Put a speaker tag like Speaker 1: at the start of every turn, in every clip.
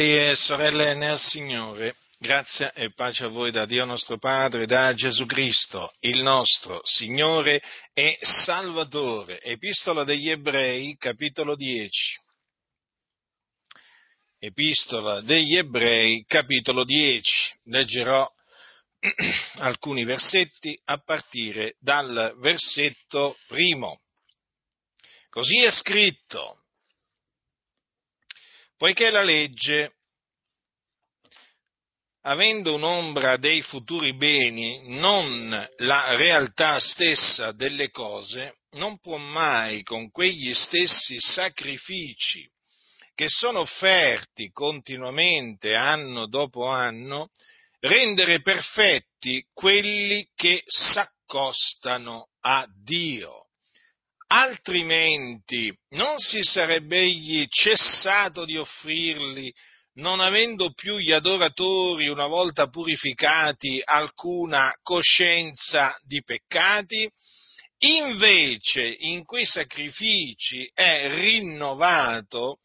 Speaker 1: e sorelle nel Signore, grazia e pace a voi da Dio nostro Padre, da Gesù Cristo, il nostro Signore e Salvatore. Epistola degli Ebrei, capitolo 10. Epistola degli Ebrei, capitolo 10. Leggerò alcuni versetti a partire dal versetto primo. Così è scritto poiché la legge, avendo un'ombra dei futuri beni, non la realtà stessa delle cose, non può mai con quegli stessi sacrifici che sono offerti continuamente anno dopo anno, rendere perfetti quelli che s'accostano a Dio altrimenti non si sarebbe egli cessato di offrirli, non avendo più gli adoratori, una volta purificati, alcuna coscienza di peccati? Invece in quei sacrifici è rinnovato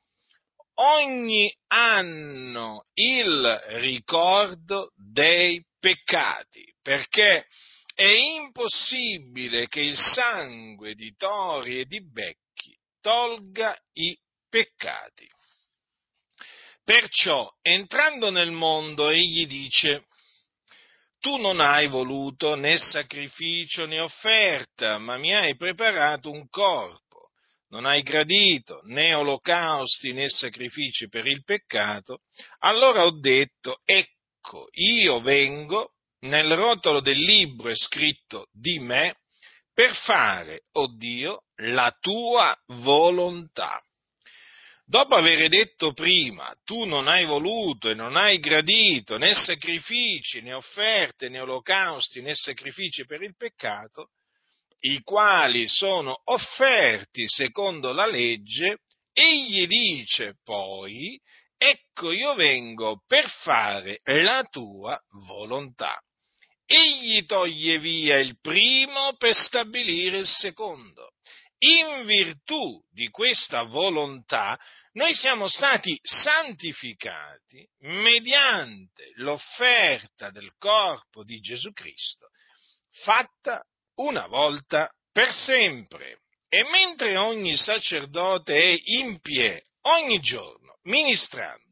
Speaker 1: ogni anno il ricordo dei peccati, perché è impossibile che il sangue di tori e di becchi tolga i peccati. Perciò, entrando nel mondo, egli dice, tu non hai voluto né sacrificio né offerta, ma mi hai preparato un corpo. Non hai gradito né olocausti né sacrifici per il peccato. Allora ho detto, ecco, io vengo nel rotolo del libro è scritto di me per fare, o oh Dio, la tua volontà. Dopo aver detto prima, tu non hai voluto e non hai gradito né sacrifici, né offerte, né olocausti, né sacrifici per il peccato, i quali sono offerti secondo la legge, egli dice poi, ecco io vengo per fare la tua volontà egli toglie via il primo per stabilire il secondo. In virtù di questa volontà noi siamo stati santificati mediante l'offerta del corpo di Gesù Cristo, fatta una volta per sempre. E mentre ogni sacerdote è in piedi ogni giorno, ministrando,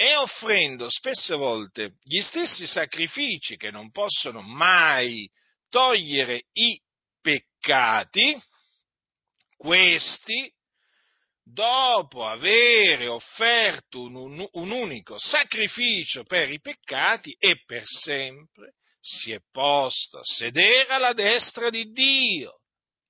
Speaker 1: e offrendo spesse volte gli stessi sacrifici che non possono mai togliere i peccati, questi, dopo avere offerto un, un, un, unico sacrificio per i peccati e per sempre, si è posto a sedere alla destra di Dio,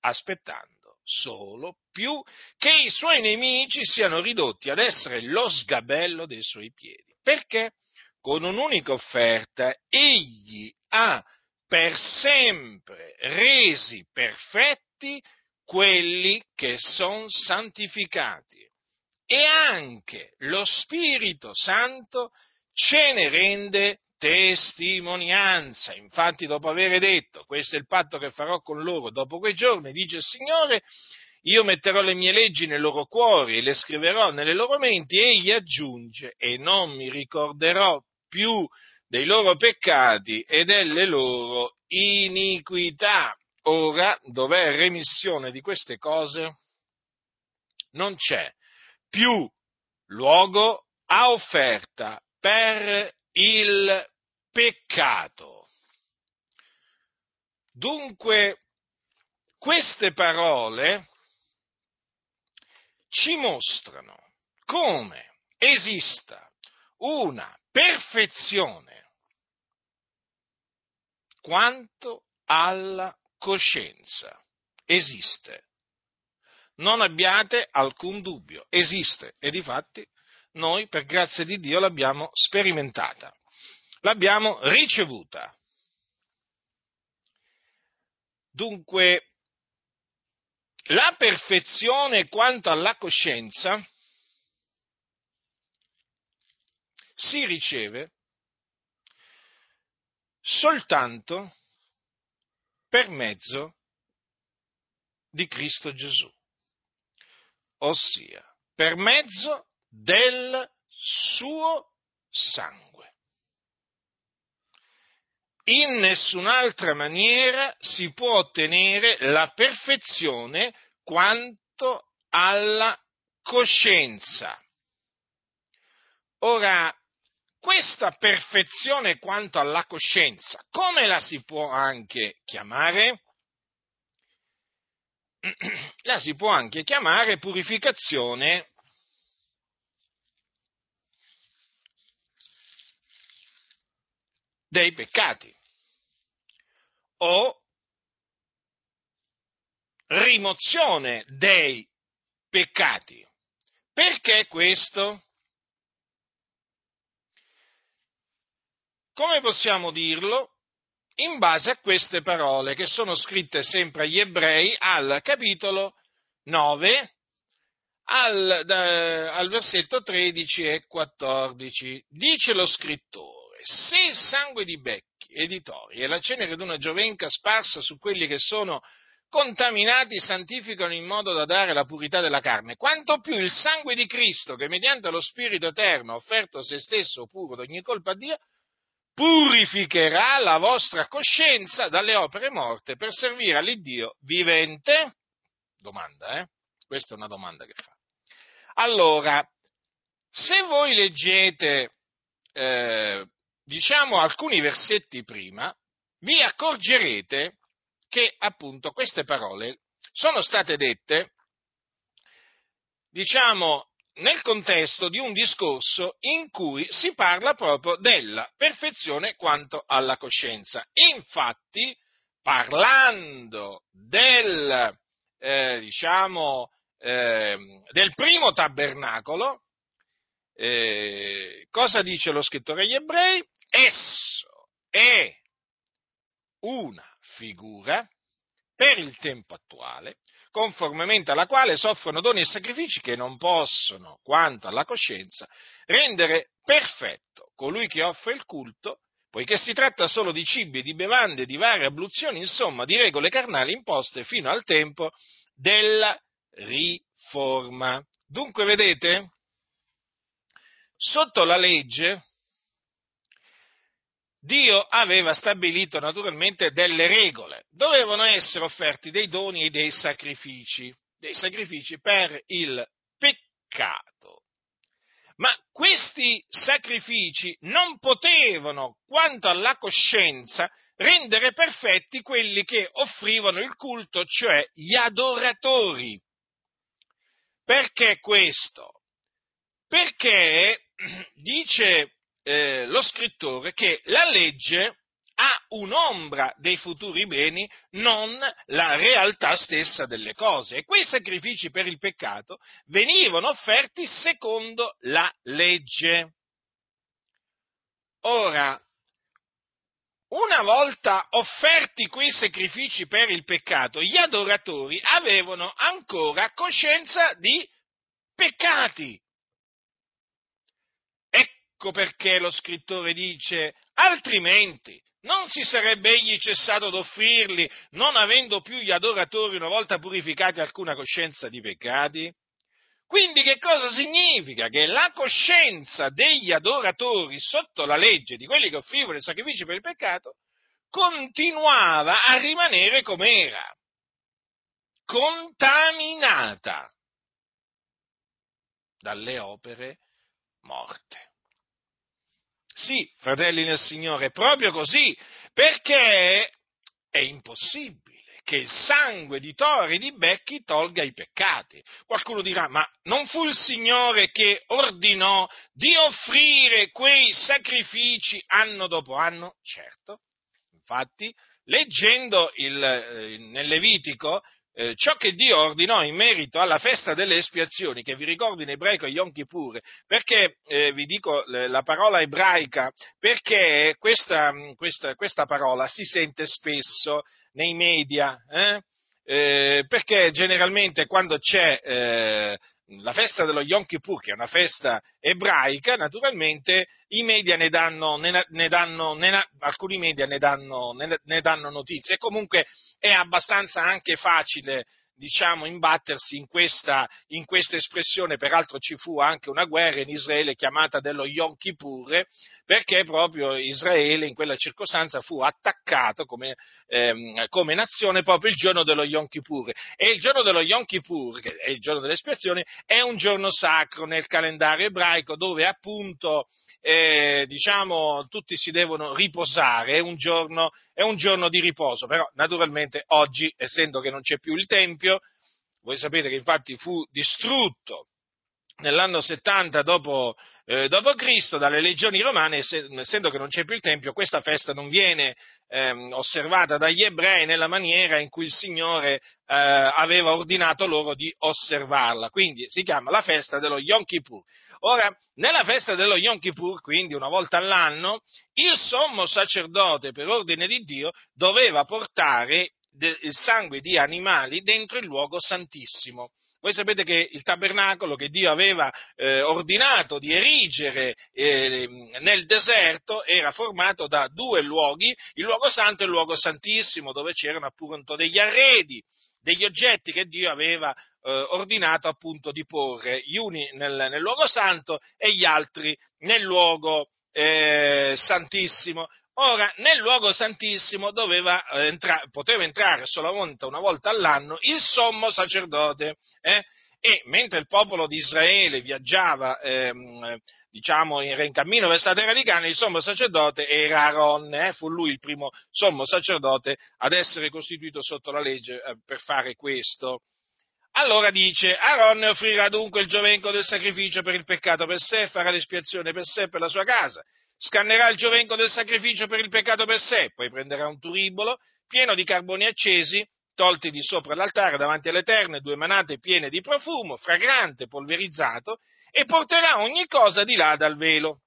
Speaker 1: aspettando solo più che i suoi nemici siano ridotti ad essere lo sgabello dei suoi piedi. Perché con un'unica offerta egli ha per sempre resi perfetti quelli che sono santificati. E anche lo Spirito Santo ce ne rende testimonianza. Infatti, dopo aver detto, questo è il patto che farò con loro dopo quei giorni, dice il Signore, io metterò le mie leggi nei loro cuori e le scriverò nelle loro menti, egli aggiunge, e non mi ricorderò più dei loro peccati e delle loro iniquità. Ora, dov'è remissione di queste cose? Non c'è più luogo a offerta per il peccato. Dunque, queste parole ci mostrano come esista una perfezione quanto alla coscienza. Esiste. Non abbiate alcun dubbio, esiste e di fatti noi per grazia di Dio l'abbiamo sperimentata, l'abbiamo ricevuta. Dunque, la perfezione quanto alla coscienza si riceve soltanto per mezzo di Cristo Gesù, ossia per mezzo del suo sangue. In nessun'altra maniera si può ottenere la perfezione quanto alla coscienza. Ora, questa perfezione quanto alla coscienza, come la si può anche chiamare? La si può anche chiamare purificazione dei peccati o rimozione dei peccati. Perché questo? Come possiamo dirlo? In base a queste parole che sono scritte sempre agli ebrei al capitolo 9, al, da, al versetto 13 e 14. Dice lo scrittore, se il sangue di becchi e di tori e la cenere di una giovenca sparsa su quelli che sono contaminati santificano in modo da dare la purità della carne, quanto più il sangue di Cristo che mediante lo Spirito Eterno ha offerto se stesso puro da ogni colpa a Dio, purificherà la vostra coscienza dalle opere morte per servire all'Iddio vivente? Domanda, eh? Questa è una domanda che fa. Allora, se voi leggete, eh, diciamo, alcuni versetti prima, vi accorgerete che appunto queste parole sono state dette, diciamo, nel contesto di un discorso in cui si parla proprio della perfezione quanto alla coscienza. Infatti, parlando del, eh, diciamo, eh, del primo tabernacolo, eh, cosa dice lo scrittore agli ebrei? Esso è una figura per il tempo attuale conformemente alla quale soffrono doni e sacrifici che non possono, quanto alla coscienza, rendere perfetto colui che offre il culto, poiché si tratta solo di cibi, di bevande, di varie abluzioni, insomma di regole carnali imposte fino al tempo della riforma. Dunque, vedete, sotto la legge Dio aveva stabilito naturalmente delle regole, dovevano essere offerti dei doni e dei sacrifici, dei sacrifici per il peccato. Ma questi sacrifici non potevano, quanto alla coscienza, rendere perfetti quelli che offrivano il culto, cioè gli adoratori. Perché questo? Perché dice eh, lo scrittore che la legge ha un'ombra dei futuri beni, non la realtà stessa delle cose. E quei sacrifici per il peccato venivano offerti secondo la legge. Ora, una volta offerti quei sacrifici per il peccato, gli adoratori avevano ancora coscienza di peccati. Ecco perché lo scrittore dice, altrimenti non si sarebbe egli cessato d'offrirli, non avendo più gli adoratori una volta purificati alcuna coscienza di peccati? Quindi che cosa significa? Che la coscienza degli adoratori sotto la legge, di quelli che offrivano i sacrifici per il peccato, continuava a rimanere com'era, contaminata dalle opere morte. Sì, fratelli nel Signore, è proprio così, perché è impossibile che il sangue di tori e di becchi tolga i peccati. Qualcuno dirà, ma non fu il Signore che ordinò di offrire quei sacrifici anno dopo anno? Certo, infatti, leggendo il, eh, nel Levitico eh, ciò che Dio ordinò in merito alla festa delle espiazioni, che vi ricordo in ebraico è Yom Kippur, perché eh, vi dico la parola ebraica, perché questa, questa, questa parola si sente spesso nei media, eh? Eh, perché generalmente quando c'è eh, la festa dello Yom Kippur, che è una festa ebraica, naturalmente i media ne danno, ne, ne danno ne, alcuni media ne danno, ne danno notizie. E comunque è abbastanza anche facile diciamo, imbattersi in questa, in questa, espressione. Peraltro ci fu anche una guerra in Israele chiamata dello Yom Kippur, perché proprio Israele in quella circostanza fu attaccato come, ehm, come nazione proprio il giorno dello Yom Kippur. E il giorno dello Yom Kippur, che è il giorno delle espiazioni, è un giorno sacro nel calendario ebraico dove appunto eh, diciamo, tutti si devono riposare, è un, giorno, è un giorno di riposo, però naturalmente oggi, essendo che non c'è più il Tempio, voi sapete che infatti fu distrutto nell'anno 70 dopo, eh, dopo, Cristo dalle legioni romane, essendo che non c'è più il Tempio, questa festa non viene ehm, osservata dagli ebrei nella maniera in cui il Signore eh, aveva ordinato loro di osservarla. Quindi si chiama la festa dello Yom Kippur. Ora, nella festa dello Yom Kippur, quindi una volta all'anno, il sommo sacerdote, per ordine di Dio, doveva portare il sangue di animali dentro il luogo santissimo. Voi sapete che il tabernacolo che Dio aveva eh, ordinato di erigere eh, nel deserto era formato da due luoghi, il luogo santo e il luogo santissimo, dove c'erano appunto degli arredi, degli oggetti che Dio aveva eh, ordinato appunto di porre, gli uni nel, nel, luogo santo e gli altri nel luogo eh, santissimo. Ora, nel luogo santissimo doveva, eh, entra- poteva entrare solamente una volta all'anno il sommo sacerdote, eh? e mentre il popolo di Israele viaggiava, ehm, diciamo, in cammino verso la terra di Cana, il sommo sacerdote era Aaron, eh? fu lui il primo sommo sacerdote ad essere costituito sotto la legge eh, per fare questo. Allora dice, Aaron offrirà dunque il giovenco del sacrificio per il peccato per sé, farà l'espiazione per sé e per la sua casa. Scannerà il giovenco del sacrificio per il peccato per sé, poi prenderà un turibolo pieno di carboni accesi, tolti di sopra l'altare davanti all'Eterno, due manate piene di profumo, fragrante, polverizzato, e porterà ogni cosa di là dal velo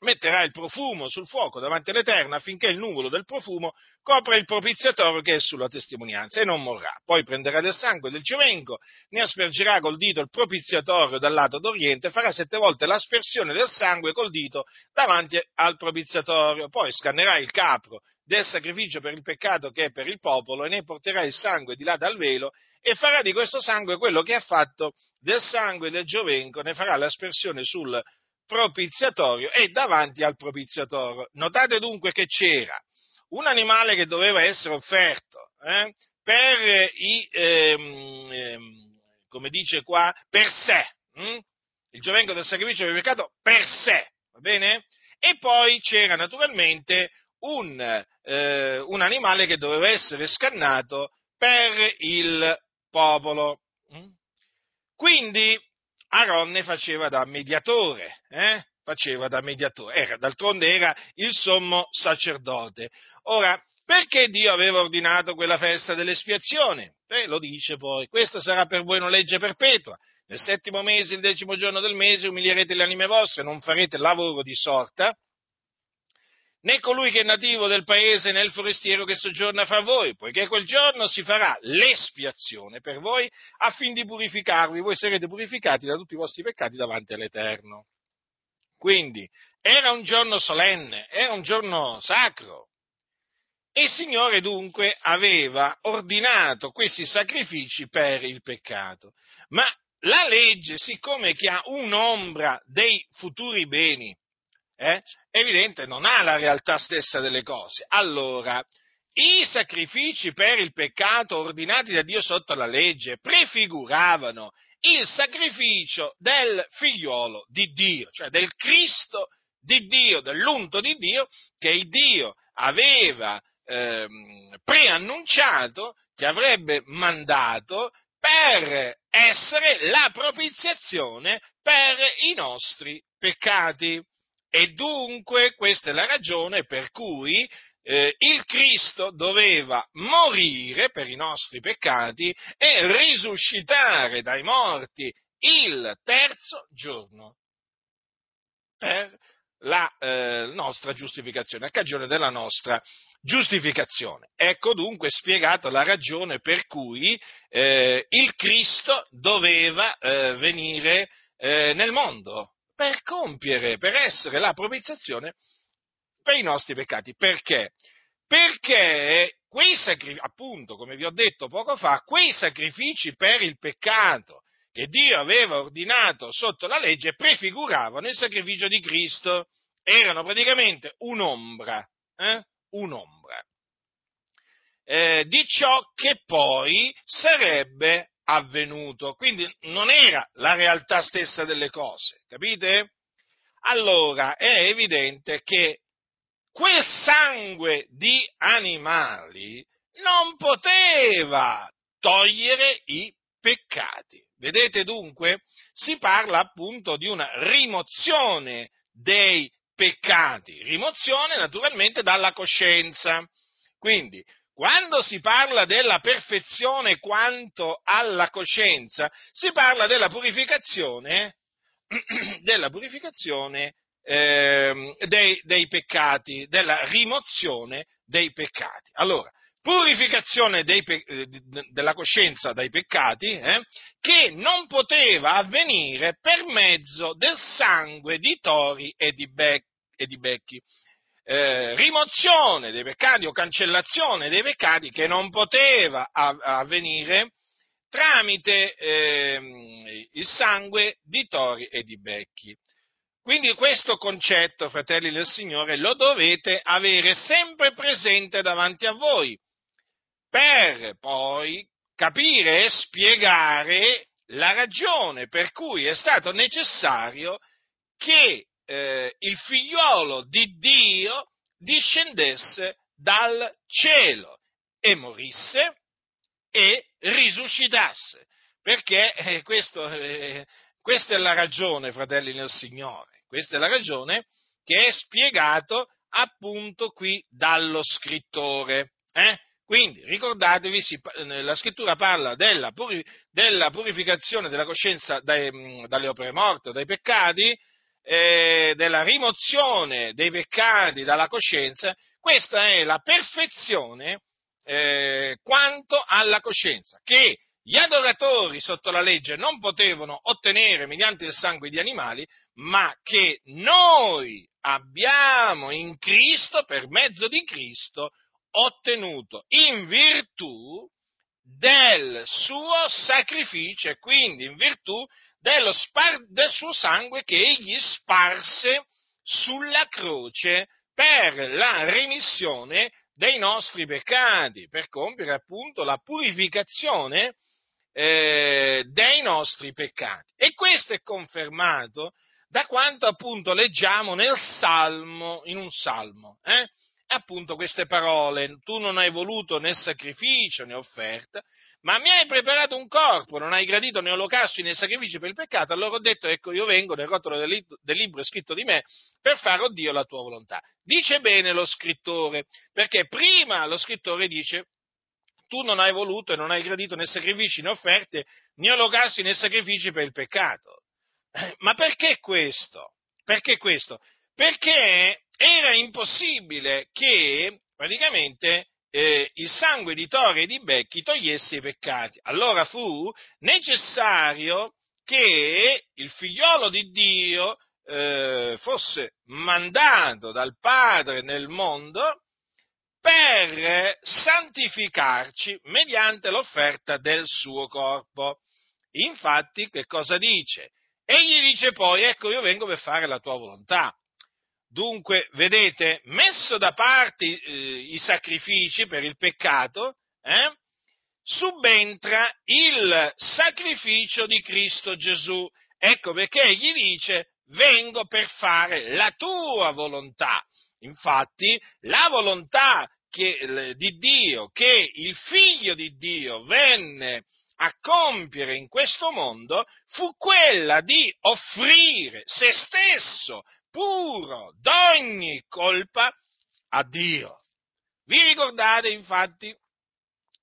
Speaker 1: metterà il profumo sul fuoco davanti all'Eterno affinché il nuvolo del profumo copra il propiziatorio che è sulla testimonianza e non morrà. Poi prenderà del sangue del giovenco, ne aspergerà col dito il propiziatorio dal lato d'oriente, farà sette volte l'aspersione del sangue col dito davanti al propiziatorio, poi scannerà il capro del sacrificio per il peccato che è per il popolo e ne porterà il sangue di là dal velo e farà di questo sangue quello che ha fatto del sangue del giovenco, ne farà l'aspersione sul propiziatorio e davanti al propiziatorio. Notate dunque che c'era un animale che doveva essere offerto eh, per i, ehm, ehm, come dice qua, per sé, hm? il giovenco del sacrificio del peccato per sé, va bene? E poi c'era naturalmente un, eh, un animale che doveva essere scannato per il popolo. Hm? Quindi Aronne faceva da mediatore, eh? faceva da mediatore, era, d'altronde era il sommo sacerdote. Ora, perché Dio aveva ordinato quella festa dell'espiazione? Eh, lo dice poi, questa sarà per voi una legge perpetua. Nel settimo mese, il decimo giorno del mese, umilierete le anime vostre, non farete lavoro di sorta, né colui che è nativo del paese né il forestiero che soggiorna fra voi, poiché quel giorno si farà l'espiazione per voi affin di purificarvi, voi sarete purificati da tutti i vostri peccati davanti all'Eterno. Quindi era un giorno solenne, era un giorno sacro. E il Signore dunque aveva ordinato questi sacrifici per il peccato. Ma la legge, siccome che ha un'ombra dei futuri beni, eh, evidente, non ha la realtà stessa delle cose. Allora, i sacrifici per il peccato ordinati da Dio sotto la legge prefiguravano il sacrificio del figliolo di Dio, cioè del Cristo di Dio, dell'unto di Dio, che il Dio aveva ehm, preannunciato, che avrebbe mandato per essere la propiziazione per i nostri peccati. E dunque questa è la ragione per cui eh, il Cristo doveva morire per i nostri peccati e risuscitare dai morti il terzo giorno per la eh, nostra giustificazione, a cagione della nostra giustificazione. Ecco dunque spiegata la ragione per cui eh, il Cristo doveva eh, venire eh, nel mondo per compiere, per essere la propiziazione per i nostri peccati. Perché? Perché quei sacrifici, appunto, come vi ho detto poco fa, quei sacrifici per il peccato che Dio aveva ordinato sotto la legge prefiguravano il sacrificio di Cristo, erano praticamente un'ombra, eh? un'ombra eh, di ciò che poi sarebbe avvenuto. Quindi non era la realtà stessa delle cose, capite? Allora è evidente che quel sangue di animali non poteva togliere i peccati. Vedete dunque? Si parla appunto di una rimozione dei peccati, rimozione naturalmente dalla coscienza. Quindi quando si parla della perfezione quanto alla coscienza, si parla della purificazione, della purificazione eh, dei, dei, peccati, della rimozione dei peccati. Allora, purificazione dei, eh, della coscienza dai peccati, eh, che non poteva avvenire per mezzo del sangue di tori e di, bec- e di becchi eh, rimozione dei peccati o cancellazione dei peccati che non poteva avvenire tramite eh, il sangue di tori e di becchi. Quindi questo concetto, fratelli del Signore, lo dovete avere sempre presente davanti a voi, per poi capire e spiegare la ragione per cui è stato necessario che eh, il figliolo di Dio discendesse dal cielo e morisse e risuscitasse. Perché eh, questo, eh, questa è la ragione, fratelli nel Signore, questa è la ragione che è spiegato appunto qui dallo scrittore. Eh? Quindi ricordatevi, si, la scrittura parla della, puri, della, purificazione della coscienza dai, dalle opere morte, dai peccati, eh, della rimozione dei peccati dalla coscienza, questa è la perfezione eh, quanto alla coscienza, che gli adoratori sotto la legge non potevano ottenere mediante il sangue di animali, ma che noi abbiamo in Cristo, per mezzo di Cristo, ottenuto in virtù del suo sacrificio e quindi in virtù spar- del suo sangue che egli sparse sulla croce per la remissione dei nostri peccati, per compiere appunto la purificazione eh, dei nostri peccati. E questo è confermato da quanto appunto leggiamo nel Salmo, in un Salmo. Eh? appunto queste parole, tu non hai voluto né sacrificio né offerta, ma mi hai preparato un corpo, non hai gradito né olocausti né sacrifici per il peccato, allora ho detto, ecco io vengo, nel rotolo del, del libro scritto di me, per fare, oh Dio, la tua volontà. Dice bene lo scrittore, perché prima lo scrittore dice, tu non hai voluto e non hai gradito né sacrifici né offerte, né olocausti né sacrifici per il peccato. Ma perché questo? Perché questo? Perché era impossibile che praticamente eh, il sangue di Tore e di Becchi togliesse i peccati. Allora fu necessario che il figliolo di Dio eh, fosse mandato dal Padre nel mondo per santificarci mediante l'offerta del suo corpo. Infatti, che cosa dice? Egli dice poi, ecco io vengo per fare la tua volontà. Dunque, vedete, messo da parte eh, i sacrifici per il peccato, eh, subentra il sacrificio di Cristo Gesù. Ecco perché egli dice, vengo per fare la tua volontà. Infatti, la volontà che, di Dio, che il figlio di Dio venne a compiere in questo mondo, fu quella di offrire se stesso puro d'ogni colpa a Dio. Vi ricordate infatti,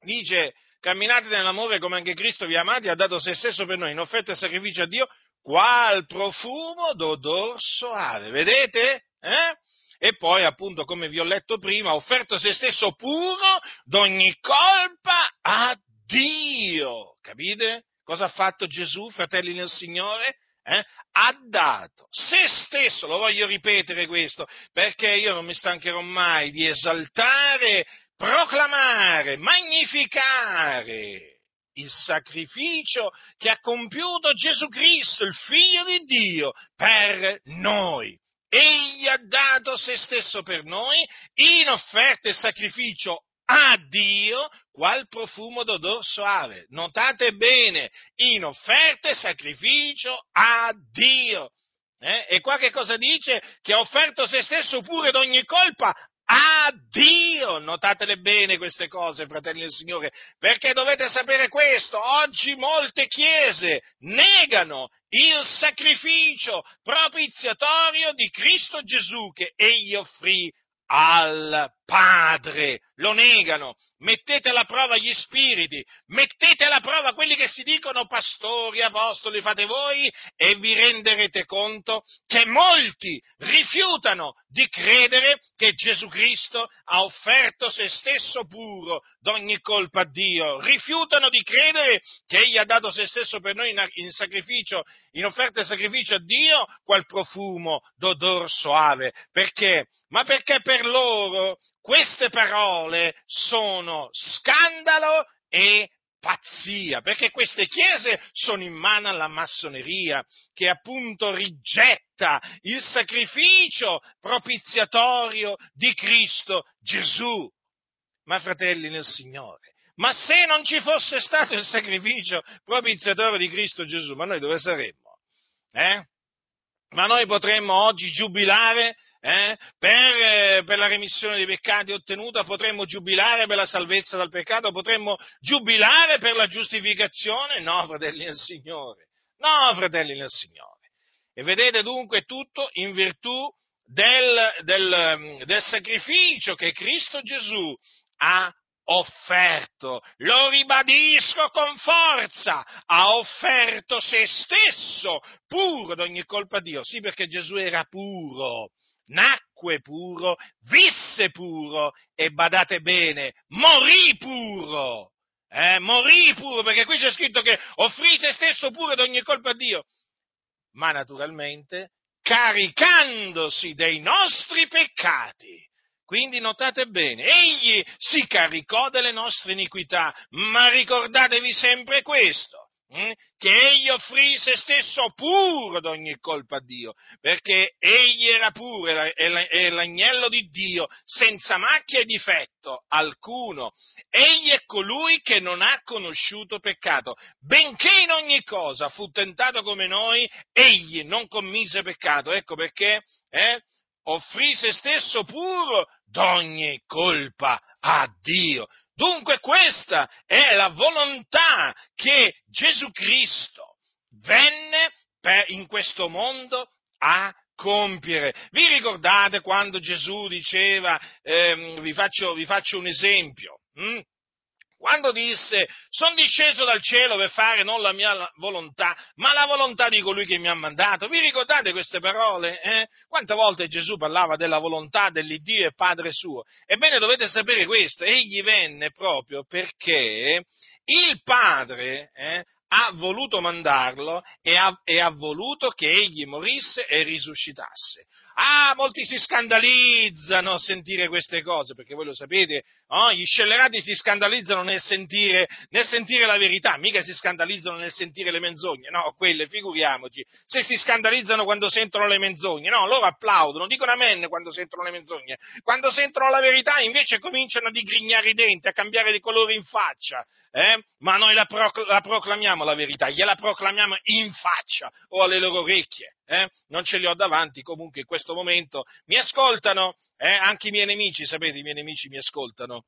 Speaker 1: dice, camminate nell'amore come anche Cristo vi ha amati, ha dato se stesso per noi in offerta e sacrificio a Dio, qual profumo d'odor soave. Vedete? Eh? E poi, appunto, come vi ho letto prima, ha offerto se stesso puro d'ogni colpa a Dio. Capite? Cosa ha fatto Gesù, fratelli nel Signore? Eh, ha dato se stesso, lo voglio ripetere questo, perché io non mi stancherò mai di esaltare proclamare, magnificare il sacrificio che ha compiuto Gesù Cristo, il Figlio di Dio, per noi. Egli ha dato se stesso per noi in offerta e sacrificio a Dio qual profumo d'odor soave. Notate bene, in offerta e sacrificio a Dio. Eh? E qua che cosa dice? Che ha offerto se stesso pure d'ogni colpa a Dio. Notatele bene queste cose, fratelli del Signore, perché dovete sapere questo. Oggi molte chiese negano il sacrificio propiziatorio di Cristo Gesù che egli offrì al Padre, lo negano, mettete alla prova gli spiriti, mettete alla prova quelli che si dicono pastori, apostoli, fate voi e vi renderete conto che molti rifiutano di credere che Gesù Cristo ha offerto se stesso puro d'ogni colpa a Dio, rifiutano di credere che Egli ha dato se stesso per noi in, sacrificio, in offerta e sacrificio a Dio, qual profumo d'odor soave, perché? Ma perché per loro queste parole sono scandalo e pazzia, perché queste chiese sono in mano alla massoneria che appunto rigetta il sacrificio propiziatorio di Cristo Gesù. Ma fratelli nel Signore, ma se non ci fosse stato il sacrificio propiziatorio di Cristo Gesù, ma noi dove saremmo? Eh? Ma noi potremmo oggi giubilare eh, per, eh, per, la remissione dei peccati ottenuta, potremmo giubilare per la salvezza dal peccato, potremmo giubilare per la giustificazione? No, fratelli del Signore, no, fratelli del Signore. E vedete dunque tutto in virtù del, del, del sacrificio che Cristo Gesù ha offerto, lo ribadisco con forza, ha offerto se stesso puro d'ogni colpa a Dio. Sì, perché Gesù era puro, nacque puro, visse puro e badate bene, morì puro. Eh, morì puro, perché qui c'è scritto che offrì se stesso puro d'ogni colpa a Dio. Ma naturalmente caricandosi dei nostri peccati. Quindi notate bene, egli si caricò delle nostre iniquità, ma ricordatevi sempre questo, eh, che egli offrì se stesso puro d'ogni colpa a Dio, perché egli era puro, è l'agnello di Dio, senza macchia e difetto alcuno. Egli è colui che non ha conosciuto peccato, benché in ogni cosa fu tentato come noi, egli non commise peccato. Ecco perché eh, offrì se stesso puro d'ogni colpa a Dio. Dunque questa è la volontà che Gesù Cristo venne in questo mondo a compiere. Vi ricordate quando Gesù diceva, ehm, vi, faccio, vi, faccio, un esempio, hm? Quando disse sono disceso dal cielo per fare non la mia volontà, ma la volontà di colui che mi ha mandato. Vi ricordate queste parole? Eh? Quante volte Gesù parlava della volontà dell'Iddio e Padre suo? Ebbene dovete sapere questo, egli venne proprio perché il Padre eh, ha voluto mandarlo e ha, e ha, voluto che egli morisse e risuscitasse. Ah, molti si scandalizzano a sentire queste cose, perché voi lo sapete, no? gli scellerati si scandalizzano nel sentire, nel sentire, la verità, mica si scandalizzano nel sentire le menzogne, no, quelle, figuriamoci, se si scandalizzano quando sentono le menzogne, no, loro applaudono, dicono amen quando sentono le menzogne, quando sentono la verità invece cominciano a digrignare i denti, a cambiare di colore in faccia, eh? ma noi la, procl- la proclamiamo la verità, gliela proclamiamo in faccia o alle loro orecchie eh? non ce li ho davanti, comunque in questo momento mi ascoltano, eh? anche i miei nemici, sapete, i miei nemici mi ascoltano.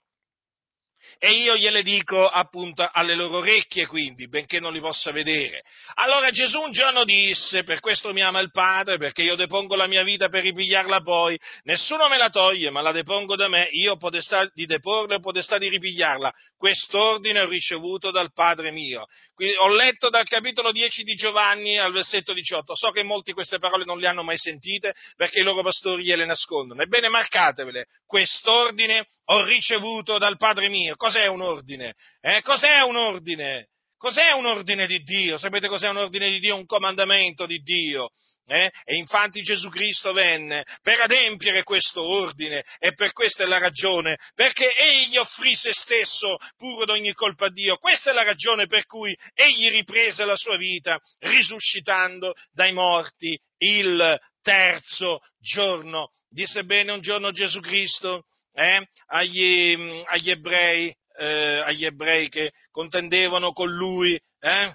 Speaker 1: E io gliele dico appunto alle loro orecchie, quindi, benché non li possa vedere. Allora Gesù un giorno disse, per questo mi ama il Padre, perché io depongo la mia vita per ripigliarla poi, nessuno me la toglie, ma la depongo da me, io ho potestà di deporla e potestà di ripigliarla. Quest'ordine ho ricevuto dal Padre mio. Quindi, ho letto dal capitolo 10 di Giovanni al versetto 18. So che molti queste parole non le hanno mai sentite perché i loro pastori gliele nascondono. Ebbene, marcatevele. Quest'ordine ho ricevuto dal Padre mio. Cos'è un ordine? Eh? Cos'è un ordine? Cos'è un ordine di Dio? Sapete cos'è un ordine di Dio? Un comandamento di Dio. Eh? E infatti Gesù Cristo venne per adempiere questo ordine e per questa è la ragione, perché egli offrì se stesso puro d'ogni colpa a Dio. Questa è la ragione per cui egli riprese la sua vita risuscitando dai morti il terzo giorno. Disse bene un giorno Gesù Cristo eh, agli, agli, ebrei, eh, agli, ebrei, che contendevano con lui. Eh?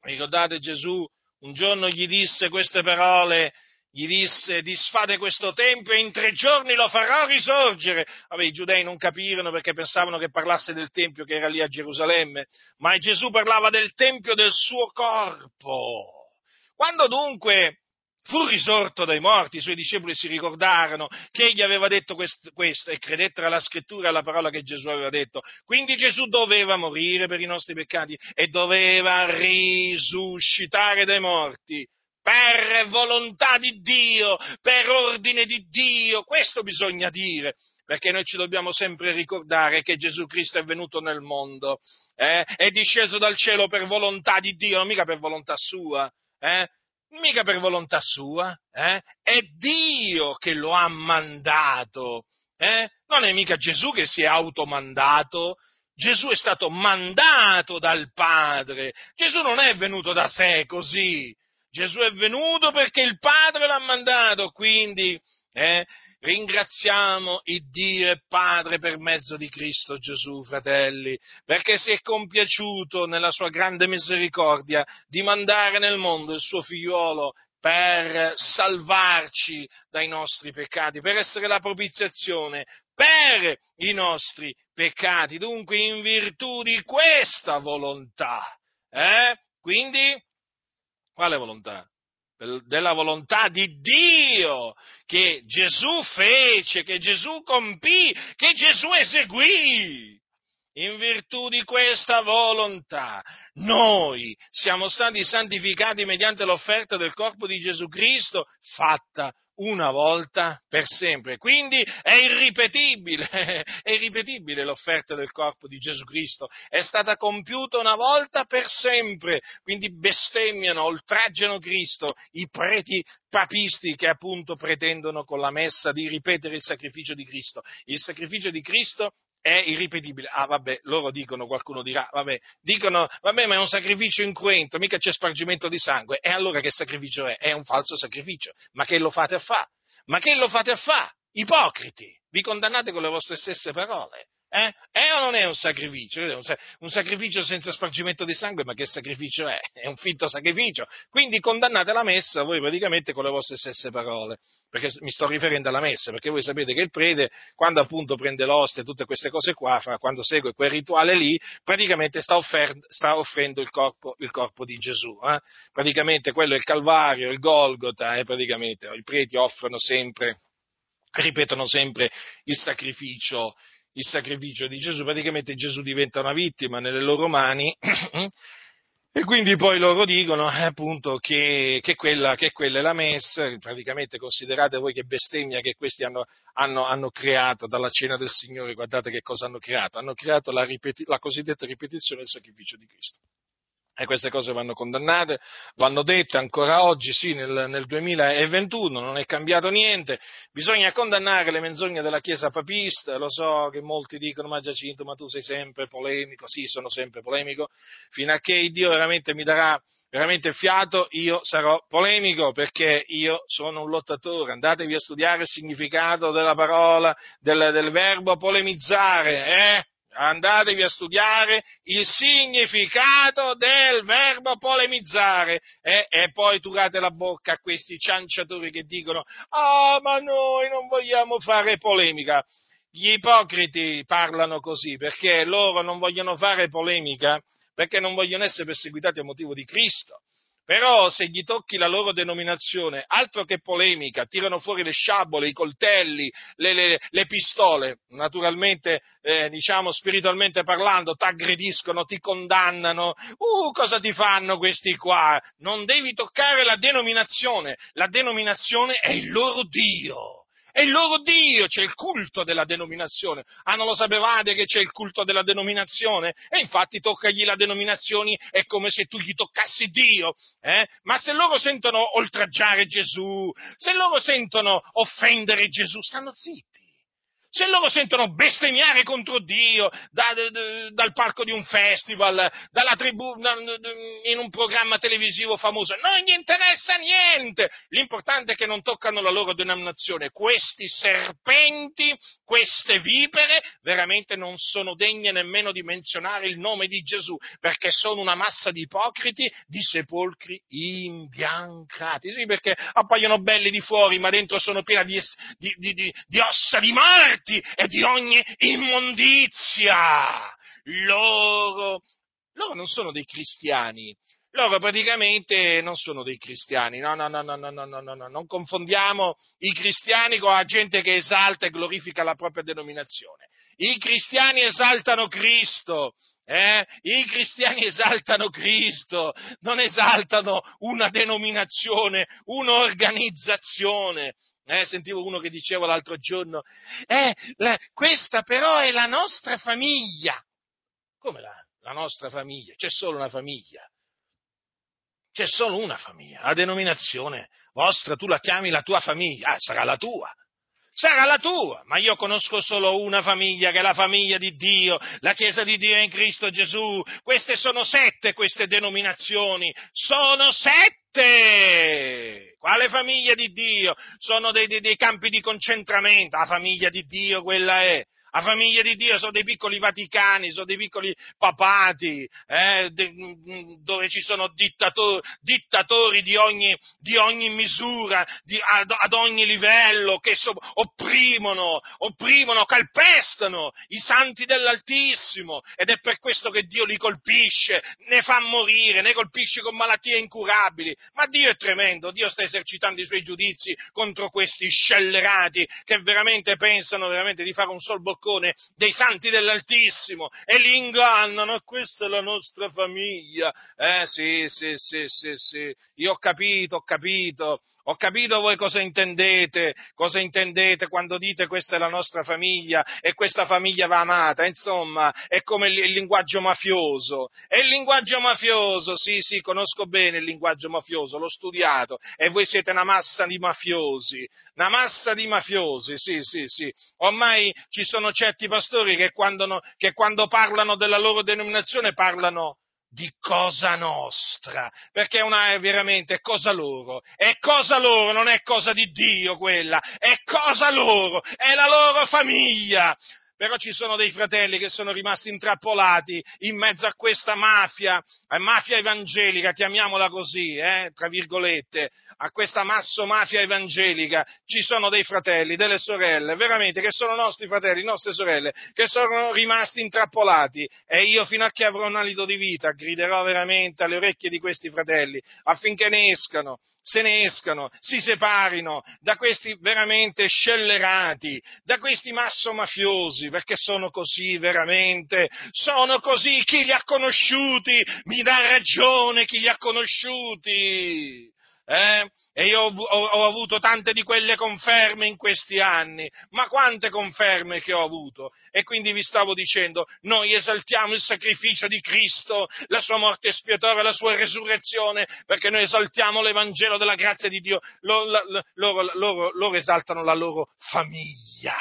Speaker 1: Ricordate Gesù un giorno gli disse queste parole, gli disse disfate questo tempio e in tre giorni lo farò risorgere. Vabbè, i giudei non capirono perché pensavano che parlasse del tempio che era lì a Gerusalemme, ma Gesù parlava del tempio del suo corpo. Quando dunque fu risorto dai morti, i suoi discepoli si ricordarono che egli aveva detto questo, questo, e credettero alla scrittura e alla parola che Gesù aveva detto. Quindi Gesù doveva morire per i nostri peccati e doveva risuscitare dai morti per volontà di Dio, per ordine di Dio. Questo bisogna dire perché noi ci dobbiamo sempre ricordare che Gesù Cristo è venuto nel mondo, eh? è disceso dal cielo per volontà di Dio, non mica per volontà sua. Eh? Mica per volontà sua, eh? è Dio che lo ha mandato, eh? non è mica Gesù che si è automandato, Gesù è stato mandato dal Padre, Gesù non è venuto da sé così, Gesù è venuto perché il Padre l'ha mandato, quindi eh, Ringraziamo il Dio e Padre per mezzo di Cristo Gesù, fratelli, perché si è compiaciuto nella sua grande misericordia di mandare nel mondo il suo figliuolo per salvarci dai nostri peccati, per essere la propiziazione per i nostri peccati. Dunque, in virtù di questa volontà, eh? quindi, quale volontà? Della volontà di Dio che Gesù fece, che Gesù compì, che Gesù eseguì. In virtù di questa volontà noi siamo stati santificati mediante l'offerta del corpo di Gesù Cristo fatta una volta per sempre. Quindi è irripetibile, è irripetibile l'offerta del corpo di Gesù Cristo, è stata compiuta una volta per sempre. Quindi bestemmiano, oltraggiano Cristo i preti papisti che appunto pretendono con la messa di ripetere il sacrificio di Cristo. Il sacrificio di Cristo è irripetibile. Ah, vabbè, loro dicono, qualcuno dirà, vabbè, dicono, vabbè, ma è un sacrificio incruento, mica c'è spargimento di sangue. E allora che sacrificio è? È un falso sacrificio. Ma che lo fate a fare? Ma che lo fate a fare? Ipocriti! Vi condannate con le vostre stesse parole. Eh? È o non è un sacrificio? Un sacrificio senza spargimento di sangue, ma che sacrificio è? È un finto sacrificio. Quindi condannate la messa voi praticamente con le vostre stesse parole, perché mi sto riferendo alla messa, perché voi sapete che il prete, quando appunto prende l'oste e tutte queste cose qua, quando segue quel rituale lì, praticamente sta, offer- sta offrendo il corpo, il corpo, di Gesù. Eh? Praticamente quello è il Calvario, il Golgota, eh? praticamente i preti offrono sempre, ripetono sempre il sacrificio il sacrificio di Gesù, praticamente Gesù diventa una vittima nelle loro mani e quindi poi loro dicono eh, appunto che, che, quella, che, quella, è la messa, praticamente considerate voi che bestemmia che questi hanno, hanno, hanno, creato dalla cena del Signore, guardate che cosa hanno creato, hanno creato la, ripeti- la cosiddetta ripetizione del sacrificio di Cristo. E queste cose vanno condannate, vanno dette ancora oggi, sì, nel, nel, 2021, non è cambiato niente. Bisogna condannare le menzogne della Chiesa papista, lo so che molti dicono, ma Giacinto, ma tu sei sempre polemico, sì, sono sempre polemico, fino a che Dio veramente mi darà veramente fiato, io sarò polemico perché io sono un lottatore. Andatevi a studiare il significato della parola, del, del verbo polemizzare, eh? Andatevi a studiare il significato del verbo polemizzare eh? e poi turate la bocca a questi cianciatori che dicono ah oh, ma noi non vogliamo fare polemica. Gli ipocriti parlano così perché loro non vogliono fare polemica perché non vogliono essere perseguitati a motivo di Cristo. Però se gli tocchi la loro denominazione, altro che polemica, tirano fuori le sciabole, i coltelli, le, le, le pistole, naturalmente, eh, diciamo, spiritualmente parlando, ti aggrediscono, ti condannano. Uh, cosa ti fanno questi qua? Non devi toccare la denominazione, la denominazione è il loro Dio. È il loro Dio, c'è il culto della denominazione. Ah, non lo sapevate che c'è il culto della denominazione? E infatti toccagli la denominazione è come se tu gli toccassi Dio. Eh? Ma se loro sentono oltraggiare Gesù, se loro sentono offendere Gesù, stanno zitti. Se loro sentono bestemmiare contro Dio da, da, dal palco di un festival, dalla tribù, in un programma televisivo famoso, non gli interessa niente. L'importante è che non toccano la loro denominazione. Questi serpenti, queste vipere, veramente non sono degne nemmeno di menzionare il nome di Gesù, perché sono una massa di ipocriti, di sepolcri imbiancati. Sì, perché appaiono belli di fuori, ma dentro sono pieni di, di, di, di ossa di morte morti e di ogni immondizia. Loro, loro non sono dei cristiani, loro praticamente non sono dei cristiani, no, no, no, no, no, no, no, no, non confondiamo i cristiani con la gente che esalta e glorifica la propria denominazione. I cristiani esaltano Cristo, eh? I cristiani esaltano Cristo, non esaltano una denominazione, un'organizzazione. Eh, sentivo uno che diceva l'altro giorno, eh, la, questa però è la nostra famiglia. Come la, la nostra famiglia? C'è solo una famiglia. C'è solo una famiglia. La denominazione vostra, tu la chiami la tua famiglia. Ah, sarà la tua sarà la tua, ma io conosco solo una famiglia, che è la famiglia di Dio, la Chiesa di Dio in Cristo Gesù. Queste sono sette, queste denominazioni, sono sette! Quale famiglia di Dio? Sono dei, dei, dei campi di concentramento, la famiglia di Dio quella è. La famiglia di Dio sono dei piccoli Vaticani, sono dei piccoli papati, eh, de, dove ci sono dittatori, dittatori di, ogni, di, ogni, misura, di, ad, ad, ogni livello, che so, opprimono, opprimono, calpestano i santi dell'Altissimo ed è per questo che Dio li colpisce, ne fa morire, ne colpisce con malattie incurabili. Ma Dio è tremendo, Dio sta esercitando i suoi giudizi contro questi scellerati che veramente pensano veramente di fare un sol boccone boccone dei santi dell'Altissimo e li ingannano, questa è la nostra famiglia. Eh sì, sì, sì, sì, sì, io ho capito, ho capito, ho capito voi cosa intendete, cosa intendete quando dite questa è la nostra famiglia e questa famiglia va amata, insomma, è come il, il linguaggio mafioso, è il linguaggio mafioso, sì, sì, conosco bene il linguaggio mafioso, l'ho studiato. E voi siete una massa di mafiosi, una massa di mafiosi, sì, sì, sì, ormai ci sono sono certi pastori che quando, no, che quando parlano della loro denominazione parlano di cosa nostra, perché una è veramente cosa loro, è cosa loro, non è cosa di Dio quella, è cosa loro, è la loro famiglia però ci sono dei fratelli che sono rimasti intrappolati in mezzo a questa mafia, eh, mafia evangelica, chiamiamola così, eh, tra virgolette, a questa masso mafia evangelica, ci sono dei fratelli, delle sorelle, veramente, che sono nostri fratelli, nostre sorelle, che sono rimasti intrappolati. E io fino a che avrò un alito di vita griderò veramente alle orecchie di questi fratelli affinché ne escano, se ne escano, si separino da questi veramente scellerati, da questi masso mafiosi, perché sono così veramente, sono così, chi li ha conosciuti mi dà ragione, chi li ha conosciuti. Eh? E io ho, ho, ho, avuto tante di quelle conferme in questi anni, ma quante conferme che ho avuto? E quindi vi stavo dicendo, noi esaltiamo il sacrificio di Cristo, la sua morte espiatoria, la sua resurrezione, perché noi esaltiamo l'Evangelo della grazia di Dio, loro, loro, loro, loro esaltano la loro famiglia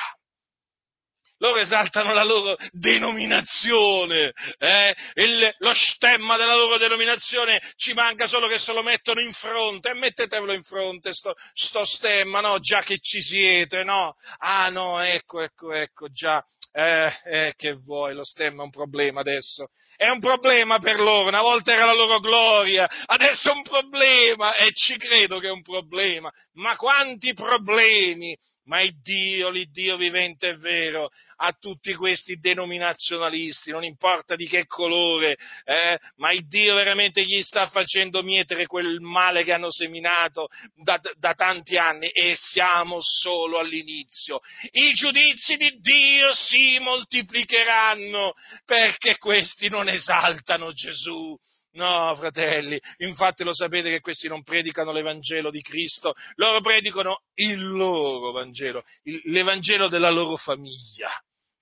Speaker 1: loro esaltano la loro denominazione, eh? Il, lo stemma della loro denominazione ci manca solo che se lo mettono in fronte, mettetevelo in fronte sto, sto stemma, no? Già che ci siete, no? Ah no, ecco, ecco, ecco, già, eh, eh, che vuoi, lo stemma è un problema adesso. È un problema per loro, una volta era la loro gloria, adesso è un problema e ci credo che è un problema. Ma quanti problemi ma il Dio, l'Iddio vivente è vero, a tutti questi denominazionalisti, non importa di che colore, eh, ma il Dio veramente gli sta facendo mietere quel male che hanno seminato da, da tanti anni e siamo solo all'inizio. I giudizi di Dio si moltiplicheranno perché questi non esaltano Gesù, No, fratelli, infatti lo sapete che questi non predicano l'Evangelo di Cristo, loro predicano il loro Vangelo, il, l'Evangelo della loro famiglia.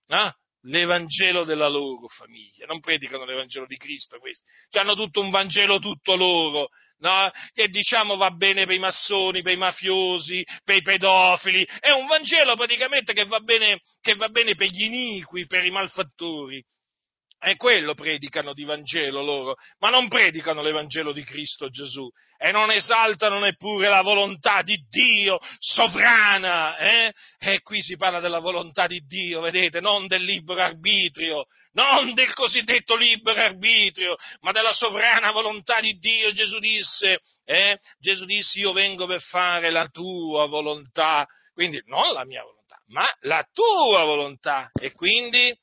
Speaker 1: Eh? L'Evangelo della loro famiglia, non predicano l'Evangelo di Cristo questi, cioè hanno tutto un Vangelo tutto loro, no? che diciamo va bene per i massoni, per i mafiosi, per i pedofili, è un Vangelo praticamente che va bene, che va bene per gli iniqui, per i malfattori. È quello predicano di Vangelo loro, ma non predicano l'Evangelo di Cristo Gesù e non esaltano neppure la volontà di Dio sovrana. Eh? E qui si parla della volontà di Dio, vedete, non del libero arbitrio, non del cosiddetto libero arbitrio, ma della sovrana volontà di Dio. Gesù disse, eh? Gesù disse io vengo per fare la tua volontà, quindi non la mia volontà, ma la tua volontà. E quindi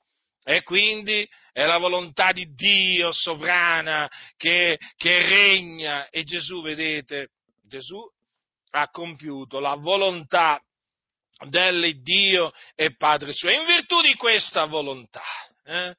Speaker 1: e quindi è la volontà di Dio sovrana che, che regna e Gesù, vedete, Gesù ha compiuto la volontà dell'Iddio e Padre suo. E in virtù di questa volontà, eh,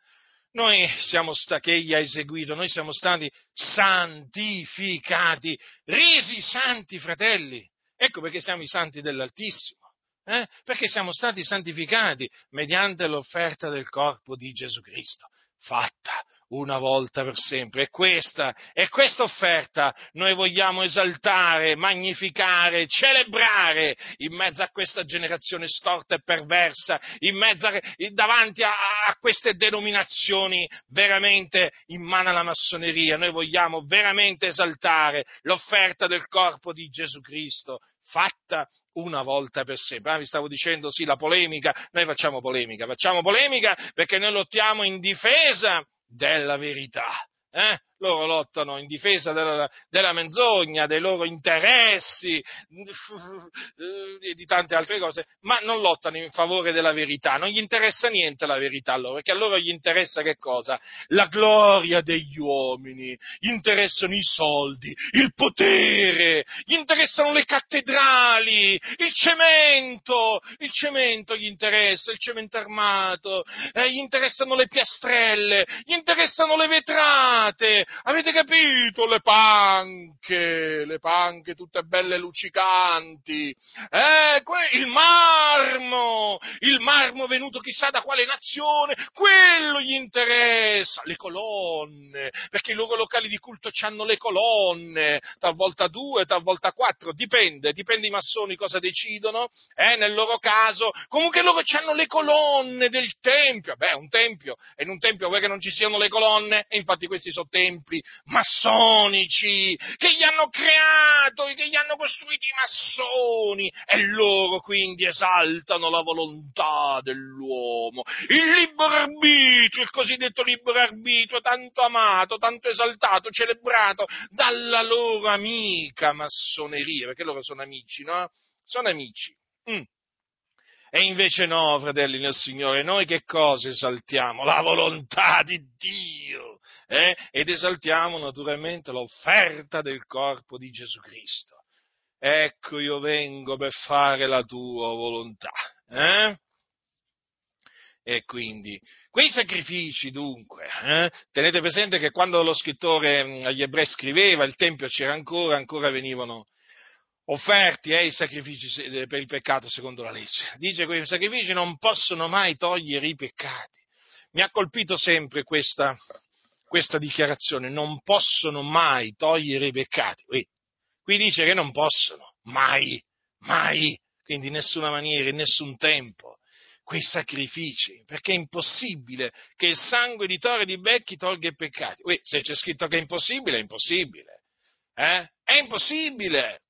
Speaker 1: noi siamo stati, che egli ha eseguito, noi siamo stati santificati, resi santi, fratelli. Ecco perché siamo i santi dell'Altissimo. Eh? Perché siamo stati santificati mediante l'offerta del corpo di Gesù Cristo, fatta una volta per sempre. E questa, e questa offerta noi vogliamo esaltare, magnificare, celebrare in mezzo a questa generazione storta e perversa, in mezzo a, davanti a, a queste denominazioni veramente in mano alla massoneria. Noi vogliamo veramente esaltare l'offerta del corpo di Gesù Cristo fatta una volta per sempre. Ah, vi stavo dicendo, sì, la polemica, noi facciamo polemica, facciamo polemica perché noi lottiamo in difesa della verità. Eh? Loro lottano in difesa della, della, menzogna, dei loro interessi e di tante altre cose, ma non lottano in favore della verità, non gli interessa niente la verità a loro, perché a loro gli interessa che cosa? La gloria degli uomini, gli interessano i soldi, il potere, gli interessano le cattedrali, il cemento, il cemento gli interessa, il cemento armato, eh, gli interessano le piastrelle, gli interessano le vetrate, Avete capito? Le panche, le panche tutte belle luccicanti. Eh, il marmo, il marmo venuto chissà da quale nazione, quello gli interessa. Le colonne, perché i loro locali di culto hanno le colonne, talvolta due, talvolta quattro, dipende, dipende i massoni cosa decidono, eh, nel loro caso. Comunque loro hanno le colonne del tempio. Beh, un tempio, e in un tempio vuoi che non ci siano le colonne? E infatti questi sono templi templi massonici che gli hanno creato, che gli hanno costruito i massoni e loro quindi esaltano la volontà dell'uomo, il libero arbitrio, il cosiddetto libero arbitrio tanto amato, tanto esaltato, celebrato dalla loro amica massoneria, perché loro sono amici, no? Sono amici. Mm. E invece no, fratelli nel Signore, noi che cosa esaltiamo? La volontà di Dio eh? ed esaltiamo naturalmente l'offerta del corpo di Gesù Cristo. Ecco io vengo per fare la tua volontà. Eh? E quindi, quei sacrifici dunque, eh? tenete presente che quando lo scrittore mm, agli ebrei scriveva, il Tempio c'era ancora, ancora venivano offerti eh, i sacrifici eh, per il peccato secondo la legge. Dice che i sacrifici non possono mai togliere i peccati. Mi ha colpito sempre questa, questa dichiarazione, non possono mai togliere i peccati. Qui dice che non possono, mai, mai, quindi in nessuna maniera, in nessun tempo, quei sacrifici, perché è impossibile che il sangue di toro e di becchi tolga i peccati. Uè, se c'è scritto che è impossibile, è impossibile. Eh? È impossibile.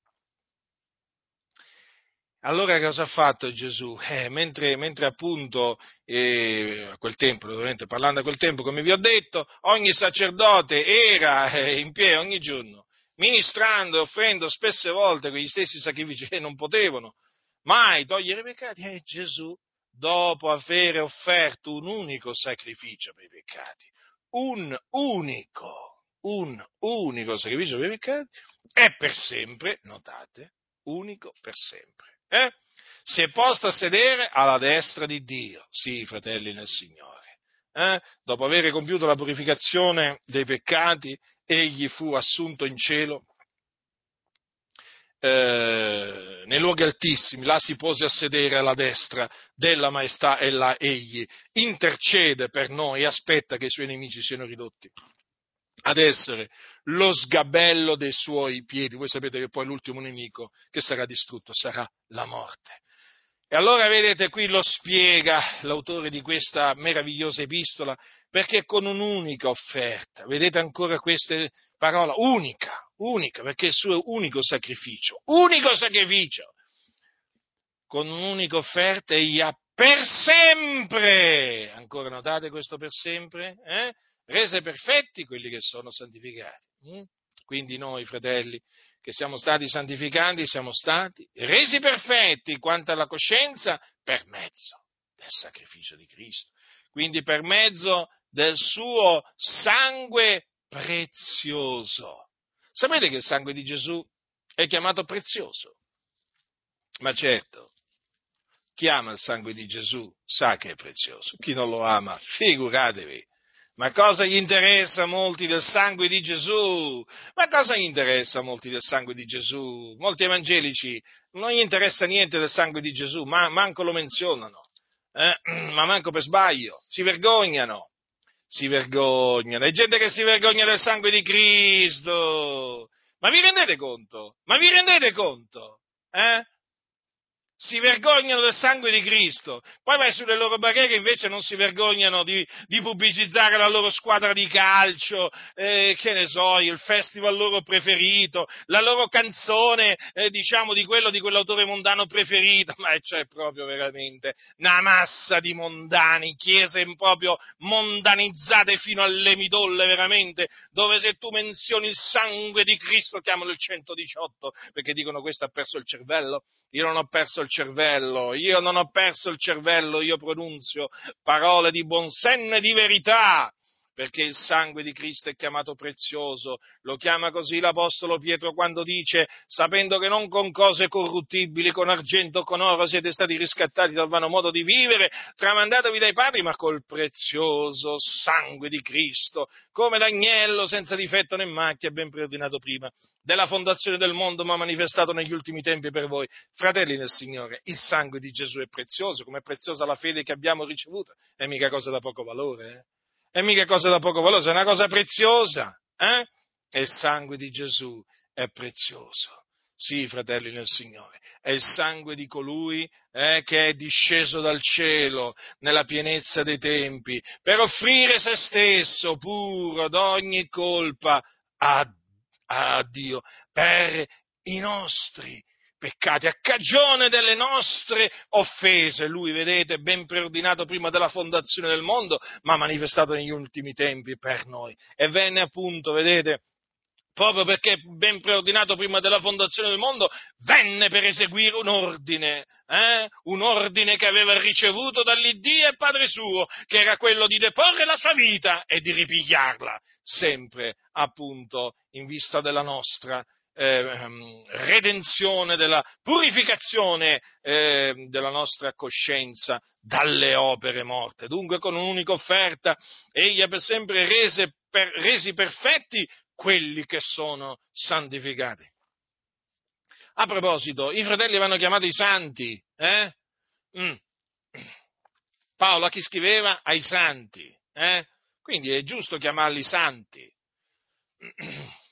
Speaker 1: Allora cosa ha fatto Gesù? Eh, mentre, mentre, appunto eh, a quel tempo, parlando a quel tempo, come vi ho detto, ogni sacerdote era eh, in piedi ogni giorno, ministrando e offrendo spesse volte quegli stessi sacrifici che non potevano mai togliere i peccati, e Gesù, dopo aver offerto un unico sacrificio per i peccati, un unico, un unico sacrificio per i peccati, è per sempre, notate, unico per sempre eh? si è posto a sedere alla destra di Dio. Sì, fratelli nel Signore. eh, dopo aver compiuto la purificazione dei peccati, egli fu assunto in cielo eh, nei luoghi altissimi, là si pose a sedere alla destra della maestà e là egli intercede per noi e aspetta che i suoi nemici siano ridotti ad essere lo sgabello dei suoi piedi. Voi sapete che poi l'ultimo nemico che sarà distrutto sarà la morte. E allora vedete qui lo spiega l'autore di questa meravigliosa epistola, perché con un'unica offerta, vedete ancora queste parole, unica, unica, perché il suo unico sacrificio, unico sacrificio, con un'unica offerta egli ha per sempre, ancora notate questo per sempre, eh? Rese perfetti quelli che sono santificati. Mm? Quindi noi, fratelli, che siamo stati santificati, siamo stati resi perfetti quanto alla coscienza per mezzo del sacrificio di Cristo. Quindi per mezzo del suo sangue prezioso. Sapete che il sangue di Gesù è chiamato prezioso? Ma certo, chi ama il sangue di Gesù sa che è prezioso. Chi non lo ama, figuratevi ma cosa gli interessa a molti del sangue di Gesù? Ma cosa gli interessa a molti del sangue di Gesù? Molti evangelici non gli interessa niente del sangue di Gesù, ma manco lo menzionano, eh? ma manco per sbaglio, si vergognano, si vergognano. È gente che si vergogna del sangue di Cristo. Ma vi rendete conto? Ma vi rendete conto? Eh? Si vergognano del sangue di Cristo, poi vai sulle loro barriere invece non si vergognano di, di pubblicizzare la loro squadra di calcio, eh, che ne so, il festival loro preferito, la loro canzone, eh, diciamo, di quello di quell'autore mondano preferito, ma c'è proprio veramente una massa di mondani, chiese proprio mondanizzate fino alle midolle veramente, dove se tu menzioni il sangue di Cristo chiamano il 118, perché dicono questo ha perso il cervello, io non ho perso il cervello, io non ho perso il cervello, io pronunzio parole di buon senno e di verità perché il sangue di Cristo è chiamato prezioso. Lo chiama così l'Apostolo Pietro quando dice, sapendo che non con cose corruttibili, con argento o con oro siete stati riscattati dal vano modo di vivere, tramandatovi dai padri, ma col prezioso sangue di Cristo, come l'agnello senza difetto né macchia, ben preordinato prima della fondazione del mondo, ma manifestato negli ultimi tempi per voi. Fratelli nel Signore, il sangue di Gesù è prezioso, come è preziosa la fede che abbiamo ricevuto, è mica cosa da poco valore, eh? È mica cosa da poco valore, è una cosa preziosa, eh? Il sangue di Gesù è prezioso. Sì, fratelli nel Signore, è il sangue di colui eh, che è disceso dal cielo nella pienezza dei tempi per offrire se stesso puro d'ogni colpa a, a Dio per i nostri peccati, a cagione delle nostre offese. Lui, vedete, ben preordinato prima della fondazione del mondo, ma manifestato negli ultimi tempi per noi. E venne appunto, vedete, proprio perché ben preordinato prima della fondazione del mondo, venne per eseguire un ordine, eh? un ordine che aveva ricevuto dall'Iddio e Padre suo, che era quello di deporre la sua vita e di ripigliarla, sempre appunto in vista della nostra eh, redenzione, della purificazione eh, della nostra coscienza dalle opere morte. Dunque con un'unica offerta egli ha per sempre rese, per, resi perfetti quelli che sono santificati. A proposito, i fratelli vanno chiamati santi, eh? mm. Paolo a chi scriveva? Ai santi, eh? quindi è giusto chiamarli santi.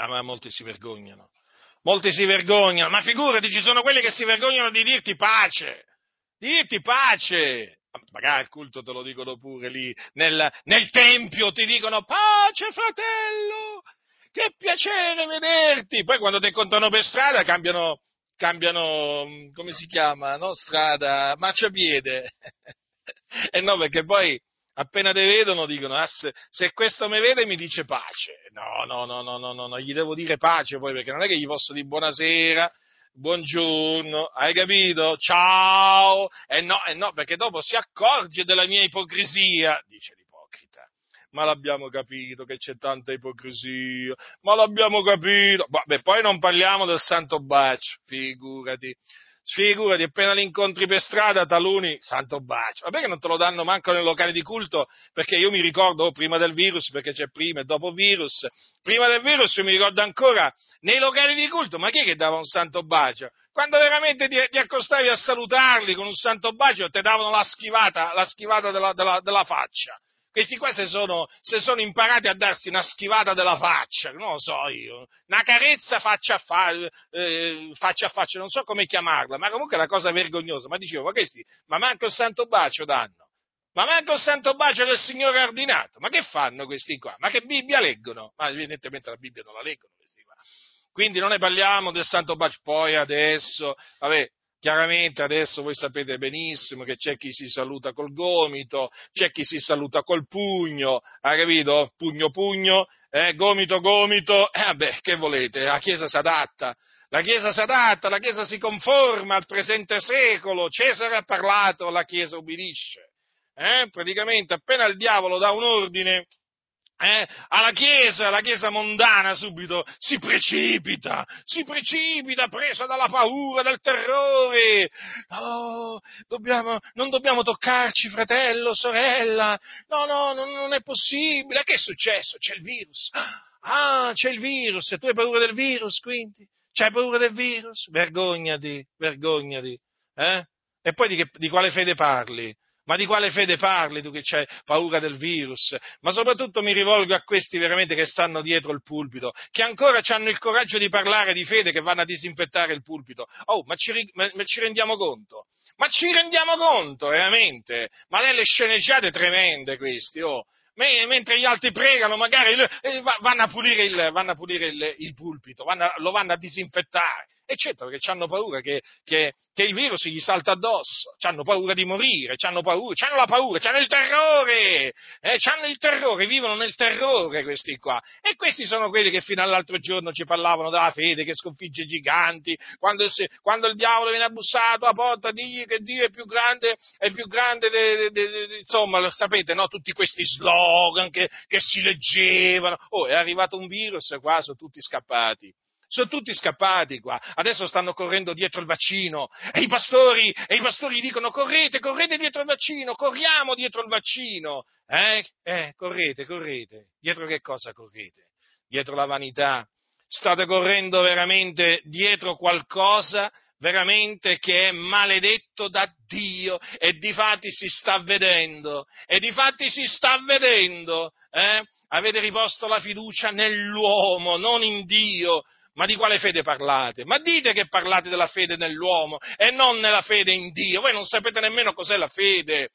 Speaker 1: Ah, ma molti si vergognano. Molti si vergognano, ma figurati, ci sono quelli che si vergognano di dirti pace, di dirti pace. Magari al culto te lo dicono pure lì, nel, nel tempio ti dicono pace fratello, che piacere vederti. Poi quando ti incontrano per strada cambiano, cambiano, come si chiama, no? Strada, marciapiede. e no, perché poi appena te vedono dicono, ah, se, se, questo mi vede mi dice pace. No, no, no, no, no, no, no, gli devo dire pace poi perché non è che gli posso dire buonasera, buongiorno, hai capito? Ciao! E no, e no, perché dopo si accorge della mia ipocrisia, dice l'ipocrita. Ma l'abbiamo capito che c'è tanta ipocrisia, ma l'abbiamo capito. Beh, poi non parliamo del santo bacio, figurati Figurati, appena li incontri per strada, taluni, santo bacio. Vabbè che non te lo danno manco nei locali di culto, perché io mi ricordo oh, prima del virus, perché c'è prima e dopo virus, prima del virus io mi ricordo ancora nei locali di culto, ma chi è che dava un santo bacio? Quando veramente ti, ti accostavi a salutarli con un santo bacio, ti davano la schivata, la schivata della, della, della faccia. Questi qua se sono, se sono, imparati a darsi una schivata della faccia, non lo so io, una carezza faccia a, fa, eh, faccia, a faccia, non so come chiamarla, ma comunque è una cosa vergognosa. Ma dicevo, ma questi, ma manco il santo bacio danno. Ma manco il santo bacio del Signore ordinato. Ma che fanno questi qua? Ma che Bibbia leggono? Ma evidentemente la Bibbia non la leggono. Quindi non ne parliamo del santo bacio. Poi adesso, vabbè, Chiaramente adesso voi sapete benissimo che c'è chi si saluta col gomito, c'è chi si saluta col pugno, ha capito? Pugno pugno, eh, gomito gomito, eh vabbè, che volete? La Chiesa si adatta, la Chiesa si adatta, la Chiesa si conforma al presente secolo, Cesare ha parlato, la Chiesa ubbidisce. Eh? Praticamente appena il diavolo dà un ordine, eh, alla Chiesa, la Chiesa mondana subito si precipita, si precipita presa dalla paura, dal terrore. Oh, dobbiamo, non dobbiamo toccarci, fratello, sorella. No, no, non, non è possibile. Che è successo? C'è il virus. Ah, c'è il virus. E tu hai paura del virus, quindi? C'hai paura del virus? Vergognati, vergognati. Eh? E poi di, che, di quale fede parli? Ma di quale fede parli tu che c'hai paura del virus? Ma soprattutto mi rivolgo a questi veramente che stanno dietro il pulpito, che ancora hanno il coraggio di parlare di fede che vanno a disinfettare il pulpito. Oh, ma ci, ma, ma ci rendiamo conto? Ma ci rendiamo conto, veramente? Ma le sceneggiate tremende questi, oh mentre gli altri pregano, magari eh, vanno a pulire il, vanno a pulire il, il pulpito, vanno, lo vanno a disinfettare e certo perché hanno paura che, che, che, il virus gli salta addosso, hanno paura di morire, hanno paura, hanno la paura, hanno il terrore, eh, hanno il terrore, vivono nel terrore questi qua. E questi sono quelli che fino all'altro giorno ci parlavano della fede che sconfigge i giganti, quando, se, quando il diavolo viene abbussato a porta, digli che Dio è più grande, è più grande, de, de, de, insomma, sapete, no? Tutti questi slogan che, che si leggevano. Oh, è arrivato un virus qua, sono tutti scappati sono tutti scappati qua, adesso stanno correndo dietro il vaccino e i pastori, e i pastori dicono correte, correte dietro il vaccino, corriamo dietro il vaccino. Eh? Eh, correte, correte. Dietro che cosa correte? Dietro la vanità. State correndo veramente dietro qualcosa veramente che è maledetto da Dio e di fatti si sta vedendo, e di fatti si sta vedendo, eh? avete riposto la fiducia nell'uomo, non in Dio, ma di quale fede parlate? Ma dite che parlate della fede nell'uomo e non nella fede in Dio. Voi non sapete nemmeno cos'è la fede.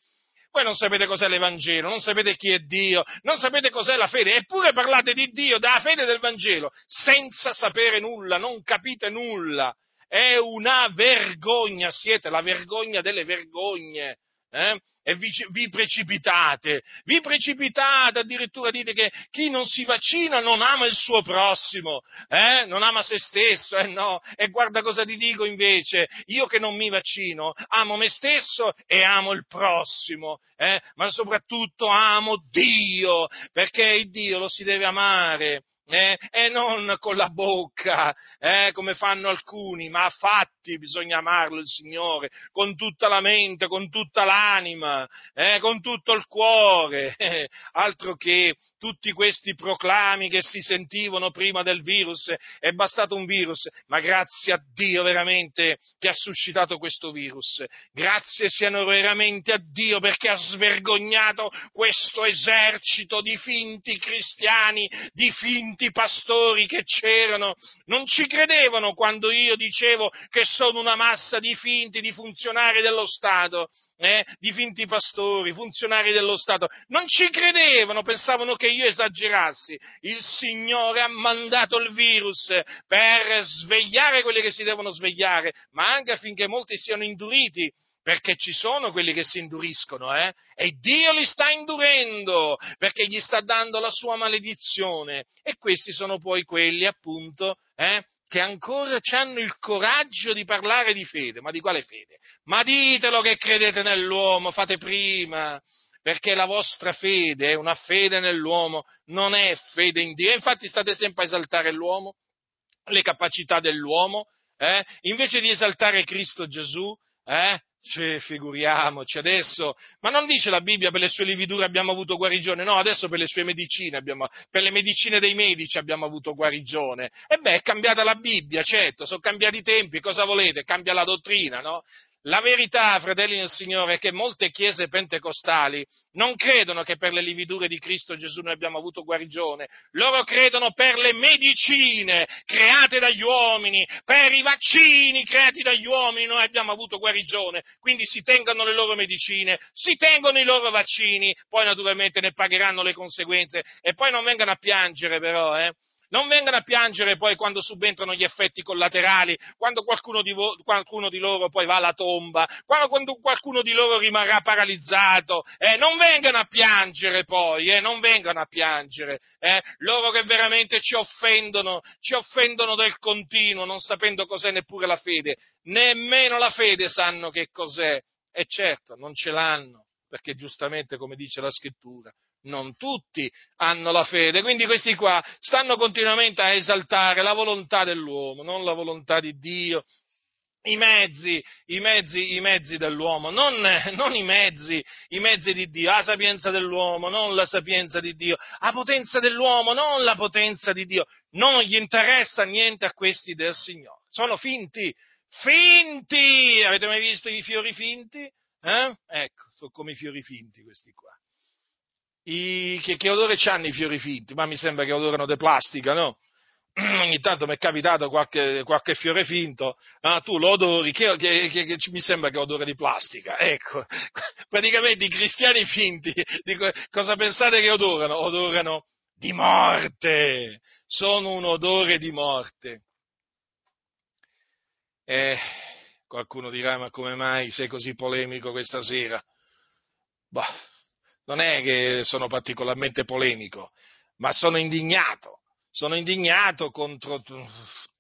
Speaker 1: Voi non sapete cos'è l'Evangelo, non sapete chi è Dio, non sapete cos'è la fede, eppure parlate di Dio, della fede del Vangelo, senza sapere nulla, non capite nulla. È una vergogna, siete la vergogna delle vergogne eh? e vi, vi, precipitate, vi precipitate, addirittura dite che chi non si vaccina non ama il suo prossimo, eh? non ama se stesso, eh no, e guarda cosa ti dico invece, io che non mi vaccino, amo me stesso e amo il prossimo, eh? ma soprattutto amo Dio, perché Dio lo si deve amare, eh, e non con la bocca, eh, come fanno alcuni, ma a fatti bisogna amarlo il Signore, con tutta la mente, con tutta l'anima, eh, con tutto il cuore, altro che tutti questi proclami che si sentivano prima del virus, è bastato un virus, ma grazie a Dio veramente che ha suscitato questo virus, grazie siano veramente a Dio perché ha svergognato questo esercito di finti cristiani, di finti finti pastori che c'erano, non ci credevano quando io dicevo che sono una massa di finti, di funzionari dello Stato, eh, di finti pastori, funzionari dello Stato, non ci credevano, pensavano che io esagerassi. Il Signore ha mandato il virus per svegliare quelli che si devono svegliare, ma anche affinché molti siano induriti perché ci sono quelli che si induriscono, eh? E Dio li sta indurendo, perché gli sta dando la sua maledizione. E questi sono poi quelli, appunto, eh? che ancora hanno il coraggio di parlare di fede. Ma di quale fede? Ma ditelo che credete nell'uomo, fate prima, perché la vostra fede è una fede nell'uomo, non è fede in Dio. Infatti state sempre a esaltare l'uomo, le capacità dell'uomo, Eh? Invece di esaltare Cristo Gesù, eh? Cioè, figuriamoci adesso, ma non dice la Bibbia per le sue lividure abbiamo avuto guarigione, no, adesso per le sue medicine, abbiamo, per le medicine dei medici abbiamo avuto guarigione. E beh, è cambiata la Bibbia, certo, sono cambiati i tempi, cosa volete? Cambia la dottrina, no? La verità, fratelli del Signore, è che molte chiese pentecostali non credono che per le lividure di Cristo Gesù noi abbiamo avuto guarigione, loro credono per le medicine create dagli uomini, per i vaccini creati dagli uomini noi abbiamo avuto guarigione, quindi si tengono le loro medicine, si tengono i loro vaccini, poi naturalmente ne pagheranno le conseguenze e poi non vengano a piangere però, eh non vengano a piangere poi quando subentrano gli effetti collaterali, quando qualcuno di, vo- qualcuno di loro poi va alla tomba, quando, qualcuno di loro rimarrà paralizzato. Eh, non vengano a piangere poi, eh, non vengano a piangere. Eh, loro che veramente ci offendono, ci offendono del continuo, non sapendo cos'è neppure la fede. Nemmeno la fede sanno che cos'è. E certo, non ce l'hanno, perché giustamente, come dice la scrittura, non tutti hanno la fede, quindi questi qua stanno continuamente a esaltare la volontà dell'uomo, non la volontà di Dio, i mezzi, i mezzi, i mezzi dell'uomo, non, non i, mezzi, i mezzi di Dio, la sapienza dell'uomo, non la sapienza di Dio, la potenza dell'uomo, non la potenza di Dio, non gli interessa niente a questi del Signore, sono finti, finti, avete mai visto i fiori finti? Eh? Ecco, sono come i fiori finti questi qua. I, che, che, odore hanno i fiori finti? Ma mi sembra che odorano di plastica, no? Ogni tanto mi è capitato qualche, qualche fiore finto, ah, tu lo odori, che, che, mi sembra che odore di plastica. Ecco, praticamente i cristiani finti, dico, cosa pensate che odorano? Odorano di morte, sono un odore di morte. Eh, qualcuno dirà, ma come mai sei così polemico questa sera? Bah, non è che sono particolarmente polemico, ma sono indignato. Sono indignato contro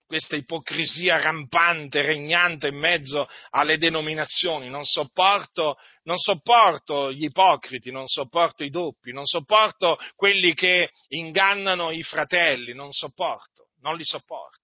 Speaker 1: questa ipocrisia rampante, regnante in mezzo alle denominazioni. Non sopporto, non sopporto gli ipocriti, non sopporto i doppi, non sopporto quelli che ingannano i fratelli, non sopporto, non li sopporto.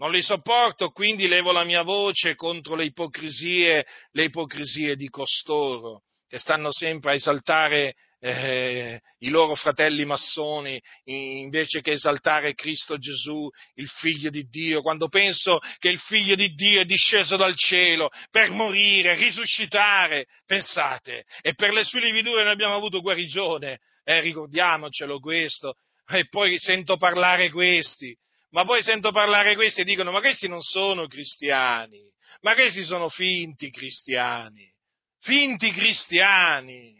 Speaker 1: Non li sopporto, quindi levo la mia voce contro le ipocrisie, le ipocrisie di costoro che stanno sempre a esaltare eh, i loro fratelli massoni invece che esaltare Cristo Gesù, il figlio di Dio, quando penso che il figlio di Dio è disceso dal cielo per morire, risuscitare, pensate, e per le sue lividure noi abbiamo avuto guarigione, eh, ricordiamocelo questo, e poi sento parlare questi, ma poi sento parlare questi e dicono ma questi non sono cristiani, ma questi sono finti cristiani finti cristiani.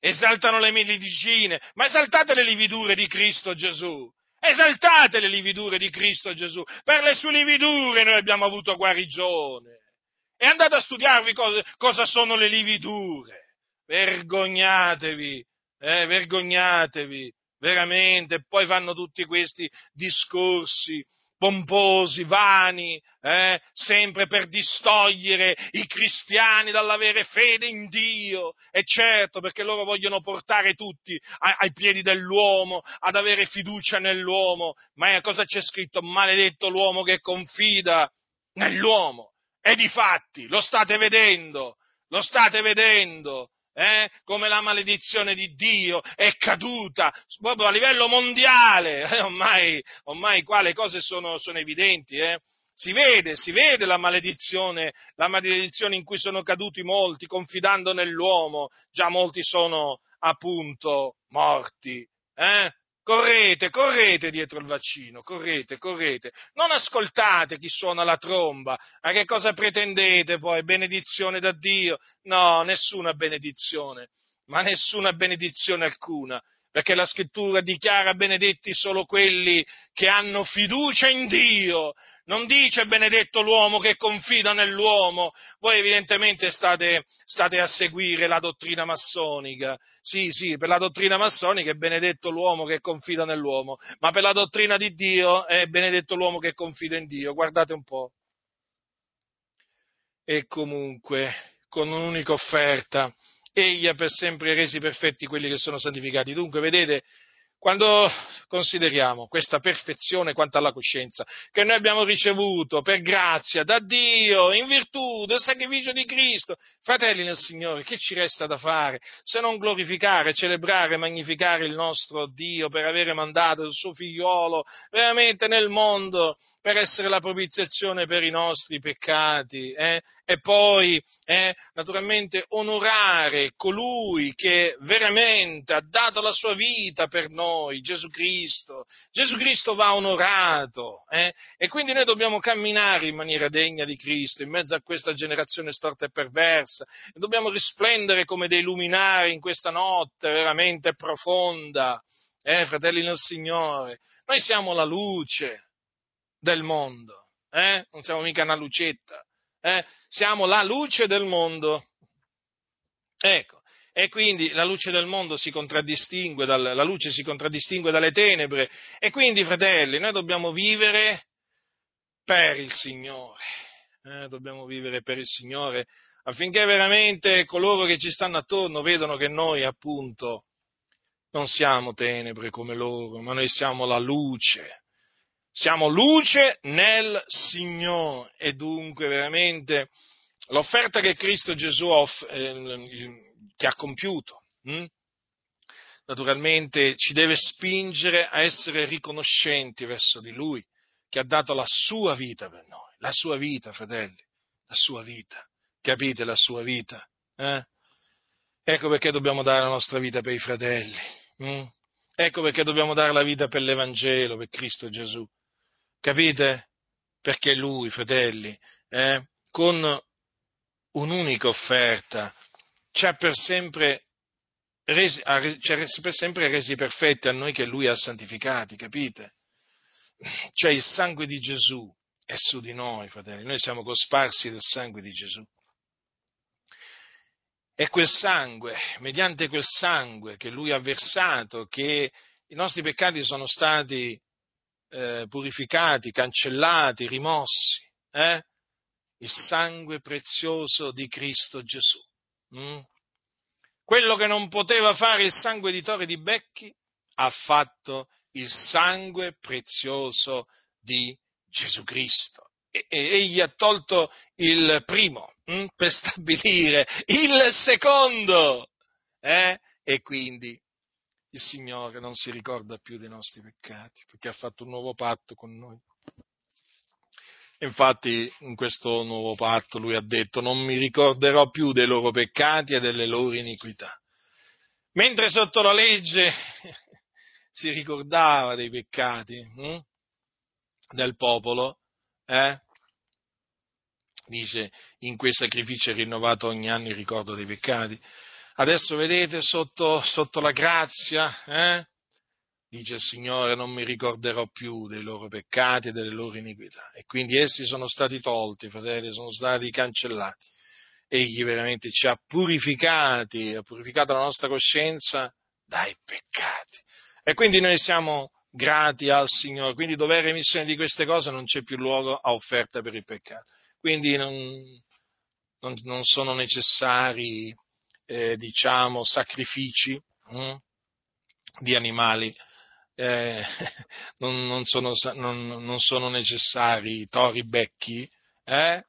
Speaker 1: Esaltano le medicine, ma esaltate le lividure di Cristo Gesù. Esaltate le lividure di Cristo Gesù. Per le sue lividure noi abbiamo avuto guarigione. E andate a studiarvi cosa, sono le lividure. Vergognatevi, eh, vergognatevi, veramente. Poi fanno tutti questi discorsi pomposi, vani, eh, sempre per distogliere i cristiani dall'avere fede in Dio. E certo, perché loro vogliono portare tutti ai, ai piedi dell'uomo, ad avere fiducia nell'uomo. Ma cosa c'è scritto? Maledetto l'uomo che confida nell'uomo. E di fatti, lo state vedendo, lo state vedendo eh, come la maledizione di Dio è caduta proprio a livello mondiale, eh, ormai, ormai qua le cose sono, sono evidenti, eh. si vede, si vede la maledizione, la maledizione in cui sono caduti molti confidando nell'uomo, già molti sono appunto morti. Eh? Correte, correte dietro il vaccino, correte, correte. Non ascoltate chi suona la tromba. Ma che cosa pretendete poi? Benedizione da Dio? No, nessuna benedizione, ma nessuna benedizione alcuna. Perché la scrittura dichiara benedetti solo quelli che hanno fiducia in Dio, non dice benedetto l'uomo che confida nell'uomo. Voi evidentemente state, state, a seguire la dottrina massonica. Sì, sì, per la dottrina massonica è benedetto l'uomo che confida nell'uomo, ma per la dottrina di Dio è benedetto l'uomo che confida in Dio. Guardate un po'. E comunque, con un'unica offerta, egli ha per sempre resi perfetti quelli che sono santificati. Dunque, vedete, quando consideriamo questa perfezione quanto alla coscienza che noi abbiamo ricevuto per grazia da Dio, in virtù del sacrificio di Cristo, fratelli nel Signore, che ci resta da fare se non glorificare, celebrare, magnificare il nostro Dio per avere mandato il suo figliuolo veramente nel mondo per essere la propiziazione per i nostri peccati? Eh? e poi eh, naturalmente onorare colui che veramente ha dato la sua vita per noi, Gesù Cristo. Gesù Cristo va onorato eh, e quindi noi dobbiamo camminare in maniera degna di Cristo in mezzo a questa generazione storta e perversa e dobbiamo risplendere come dei luminari in questa notte veramente profonda, eh, fratelli nel Signore. Noi siamo la luce del mondo, eh? non siamo mica una lucetta eh? siamo la luce del mondo. Ecco, e quindi la luce del mondo si contraddistingue, dal, la luce si contraddistingue dalle tenebre, e quindi, fratelli, noi dobbiamo vivere per il Signore, eh? dobbiamo vivere per il Signore, affinché veramente coloro che ci stanno attorno vedano che noi, appunto, non siamo tenebre come loro, ma noi siamo la luce siamo luce nel Signore e dunque veramente l'offerta che Cristo Gesù off- eh, che ha compiuto, hm? naturalmente ci deve spingere a essere riconoscenti verso di Lui, che ha dato la sua vita per noi, la sua vita, fratelli, la sua vita. Capite la sua vita? Eh? Ecco perché dobbiamo dare la nostra vita per i fratelli. Hm? Ecco perché dobbiamo dare la vita per l'Evangelo, per Cristo Gesù. Capite? Perché lui, fratelli, eh, con un'unica offerta ci ha per sempre resi, ci ha per sempre resi perfetti a noi che lui ha santificati, capite? Cioè il sangue di Gesù è su di noi, fratelli, noi siamo cosparsi del sangue di Gesù. E quel sangue, mediante quel sangue che lui ha versato, che i nostri peccati sono stati eh, purificati, cancellati, rimossi. Eh? Il sangue prezioso di Cristo Gesù. Mm? Quello che non poteva fare il sangue di Tore di Becchi, ha fatto il sangue prezioso di Gesù Cristo. E, e egli ha tolto il primo hm, per stabilire il secondo. Eh? E quindi il Signore non si ricorda più dei nostri peccati, perché ha fatto un nuovo patto con noi. Infatti in questo nuovo patto lui ha detto non mi ricorderò più dei loro peccati e delle loro iniquità. Mentre sotto la legge si ricordava dei peccati hm? del popolo, eh? dice in quei sacrifici è rinnovato ogni anno il ricordo dei peccati. Adesso vedete sotto, sotto la grazia, eh? Dice il Signore, non mi ricorderò più dei loro peccati e delle loro iniquità. E quindi essi sono stati tolti, fratelli, sono stati cancellati. Egli veramente ci ha purificati, ha purificato la nostra coscienza dai peccati. E quindi noi siamo grati al Signore, quindi dove è remissione di queste cose non c'è più luogo a offerta per il peccato. Quindi non, non, non sono necessari eh, diciamo, sacrifici hm, di animali. Eh, non, non, sono, non, non, sono, necessari tori becchi, eh?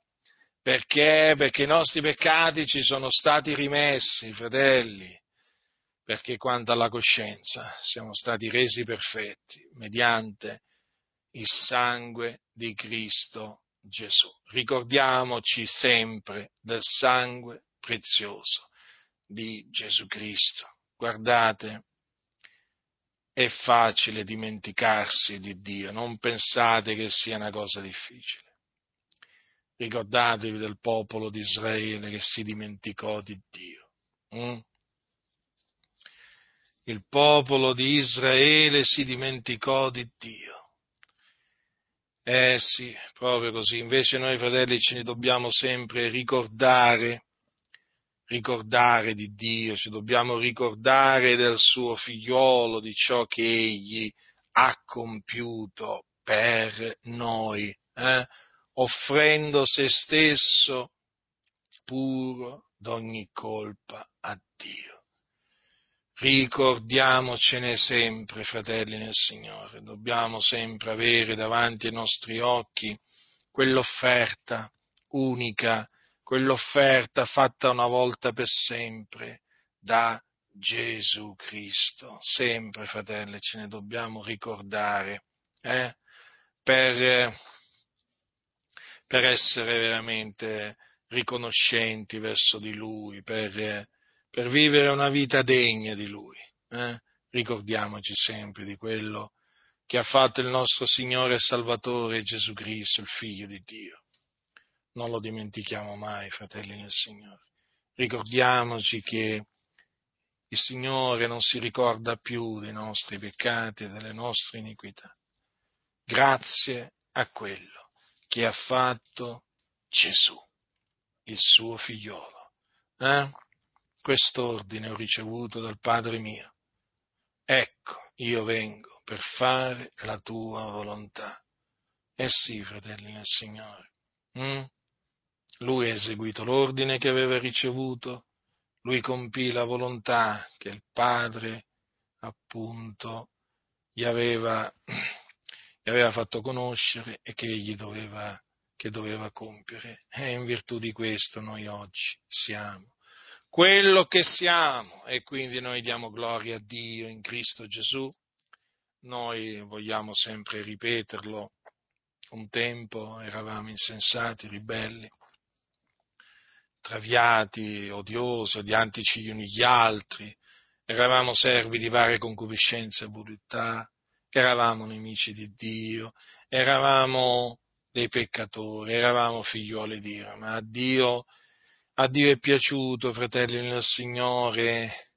Speaker 1: perché? Perché i nostri peccati ci sono stati rimessi, fratelli, perché quanto alla coscienza siamo stati resi perfetti mediante il sangue di Cristo Gesù. Ricordiamoci sempre del sangue prezioso di Gesù Cristo. Guardate, è facile dimenticarsi di Dio, non pensate che sia una cosa difficile. Ricordatevi del popolo di Israele che si dimenticò di Dio. Mm? Il popolo di Israele si dimenticò di Dio. Eh sì, proprio così. Invece noi fratelli ce ne dobbiamo sempre ricordare ricordare di Dio, ci dobbiamo ricordare del suo figliolo, di ciò che egli ha compiuto per noi, eh? offrendo se stesso puro d'ogni colpa a Dio. Ricordiamocene sempre, fratelli nel Signore, dobbiamo sempre avere davanti ai nostri occhi quell'offerta unica, quell'offerta fatta una volta per sempre da Gesù Cristo. Sempre, fratelli, ce ne dobbiamo ricordare eh? per, per essere veramente riconoscenti verso di Lui, per, per vivere una vita degna di Lui. Eh? Ricordiamoci sempre di quello che ha fatto il nostro Signore e Salvatore Gesù Cristo, il Figlio di Dio. Non lo dimentichiamo mai, fratelli nel Signore. Ricordiamoci che il Signore non si ricorda più dei nostri peccati e delle nostre iniquità. Grazie a quello che ha fatto Gesù, il suo figliolo. Eh? Quest'ordine ho ricevuto dal Padre mio. Ecco, io vengo per fare la tua volontà. Eh sì, fratelli nel Signore. Mm? Lui ha eseguito l'ordine che aveva ricevuto lui compì la volontà che il Padre appunto gli aveva, gli aveva fatto conoscere e che egli doveva, che doveva compiere. E in virtù di questo noi oggi siamo quello che siamo e quindi noi diamo gloria a Dio in Cristo Gesù. Noi vogliamo sempre ripeterlo, un tempo eravamo insensati, ribelli, traviati, odiosi, odiantici gli uni gli altri, eravamo servi di varie concupiscenze e voluttà, eravamo nemici di Dio, eravamo dei peccatori, eravamo figliuoli di Dio, ma a Dio, a Dio è piaciuto, fratelli nel Signore,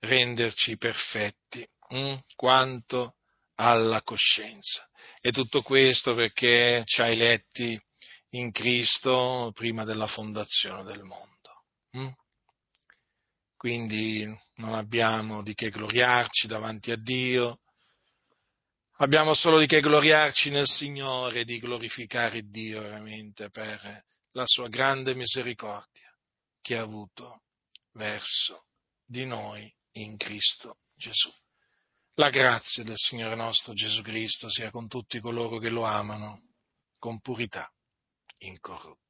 Speaker 1: renderci perfetti, hm? quanto alla coscienza. E tutto questo perché ci ha eletti in Cristo prima della fondazione del mondo. Mm? Quindi non abbiamo di che gloriarci davanti a Dio, abbiamo solo di che gloriarci nel Signore, di glorificare Dio veramente per la sua grande misericordia che ha avuto verso di noi in Cristo Gesù. La grazia del Signore nostro Gesù Cristo sia con tutti coloro che lo amano con purità incorrotta. Amen.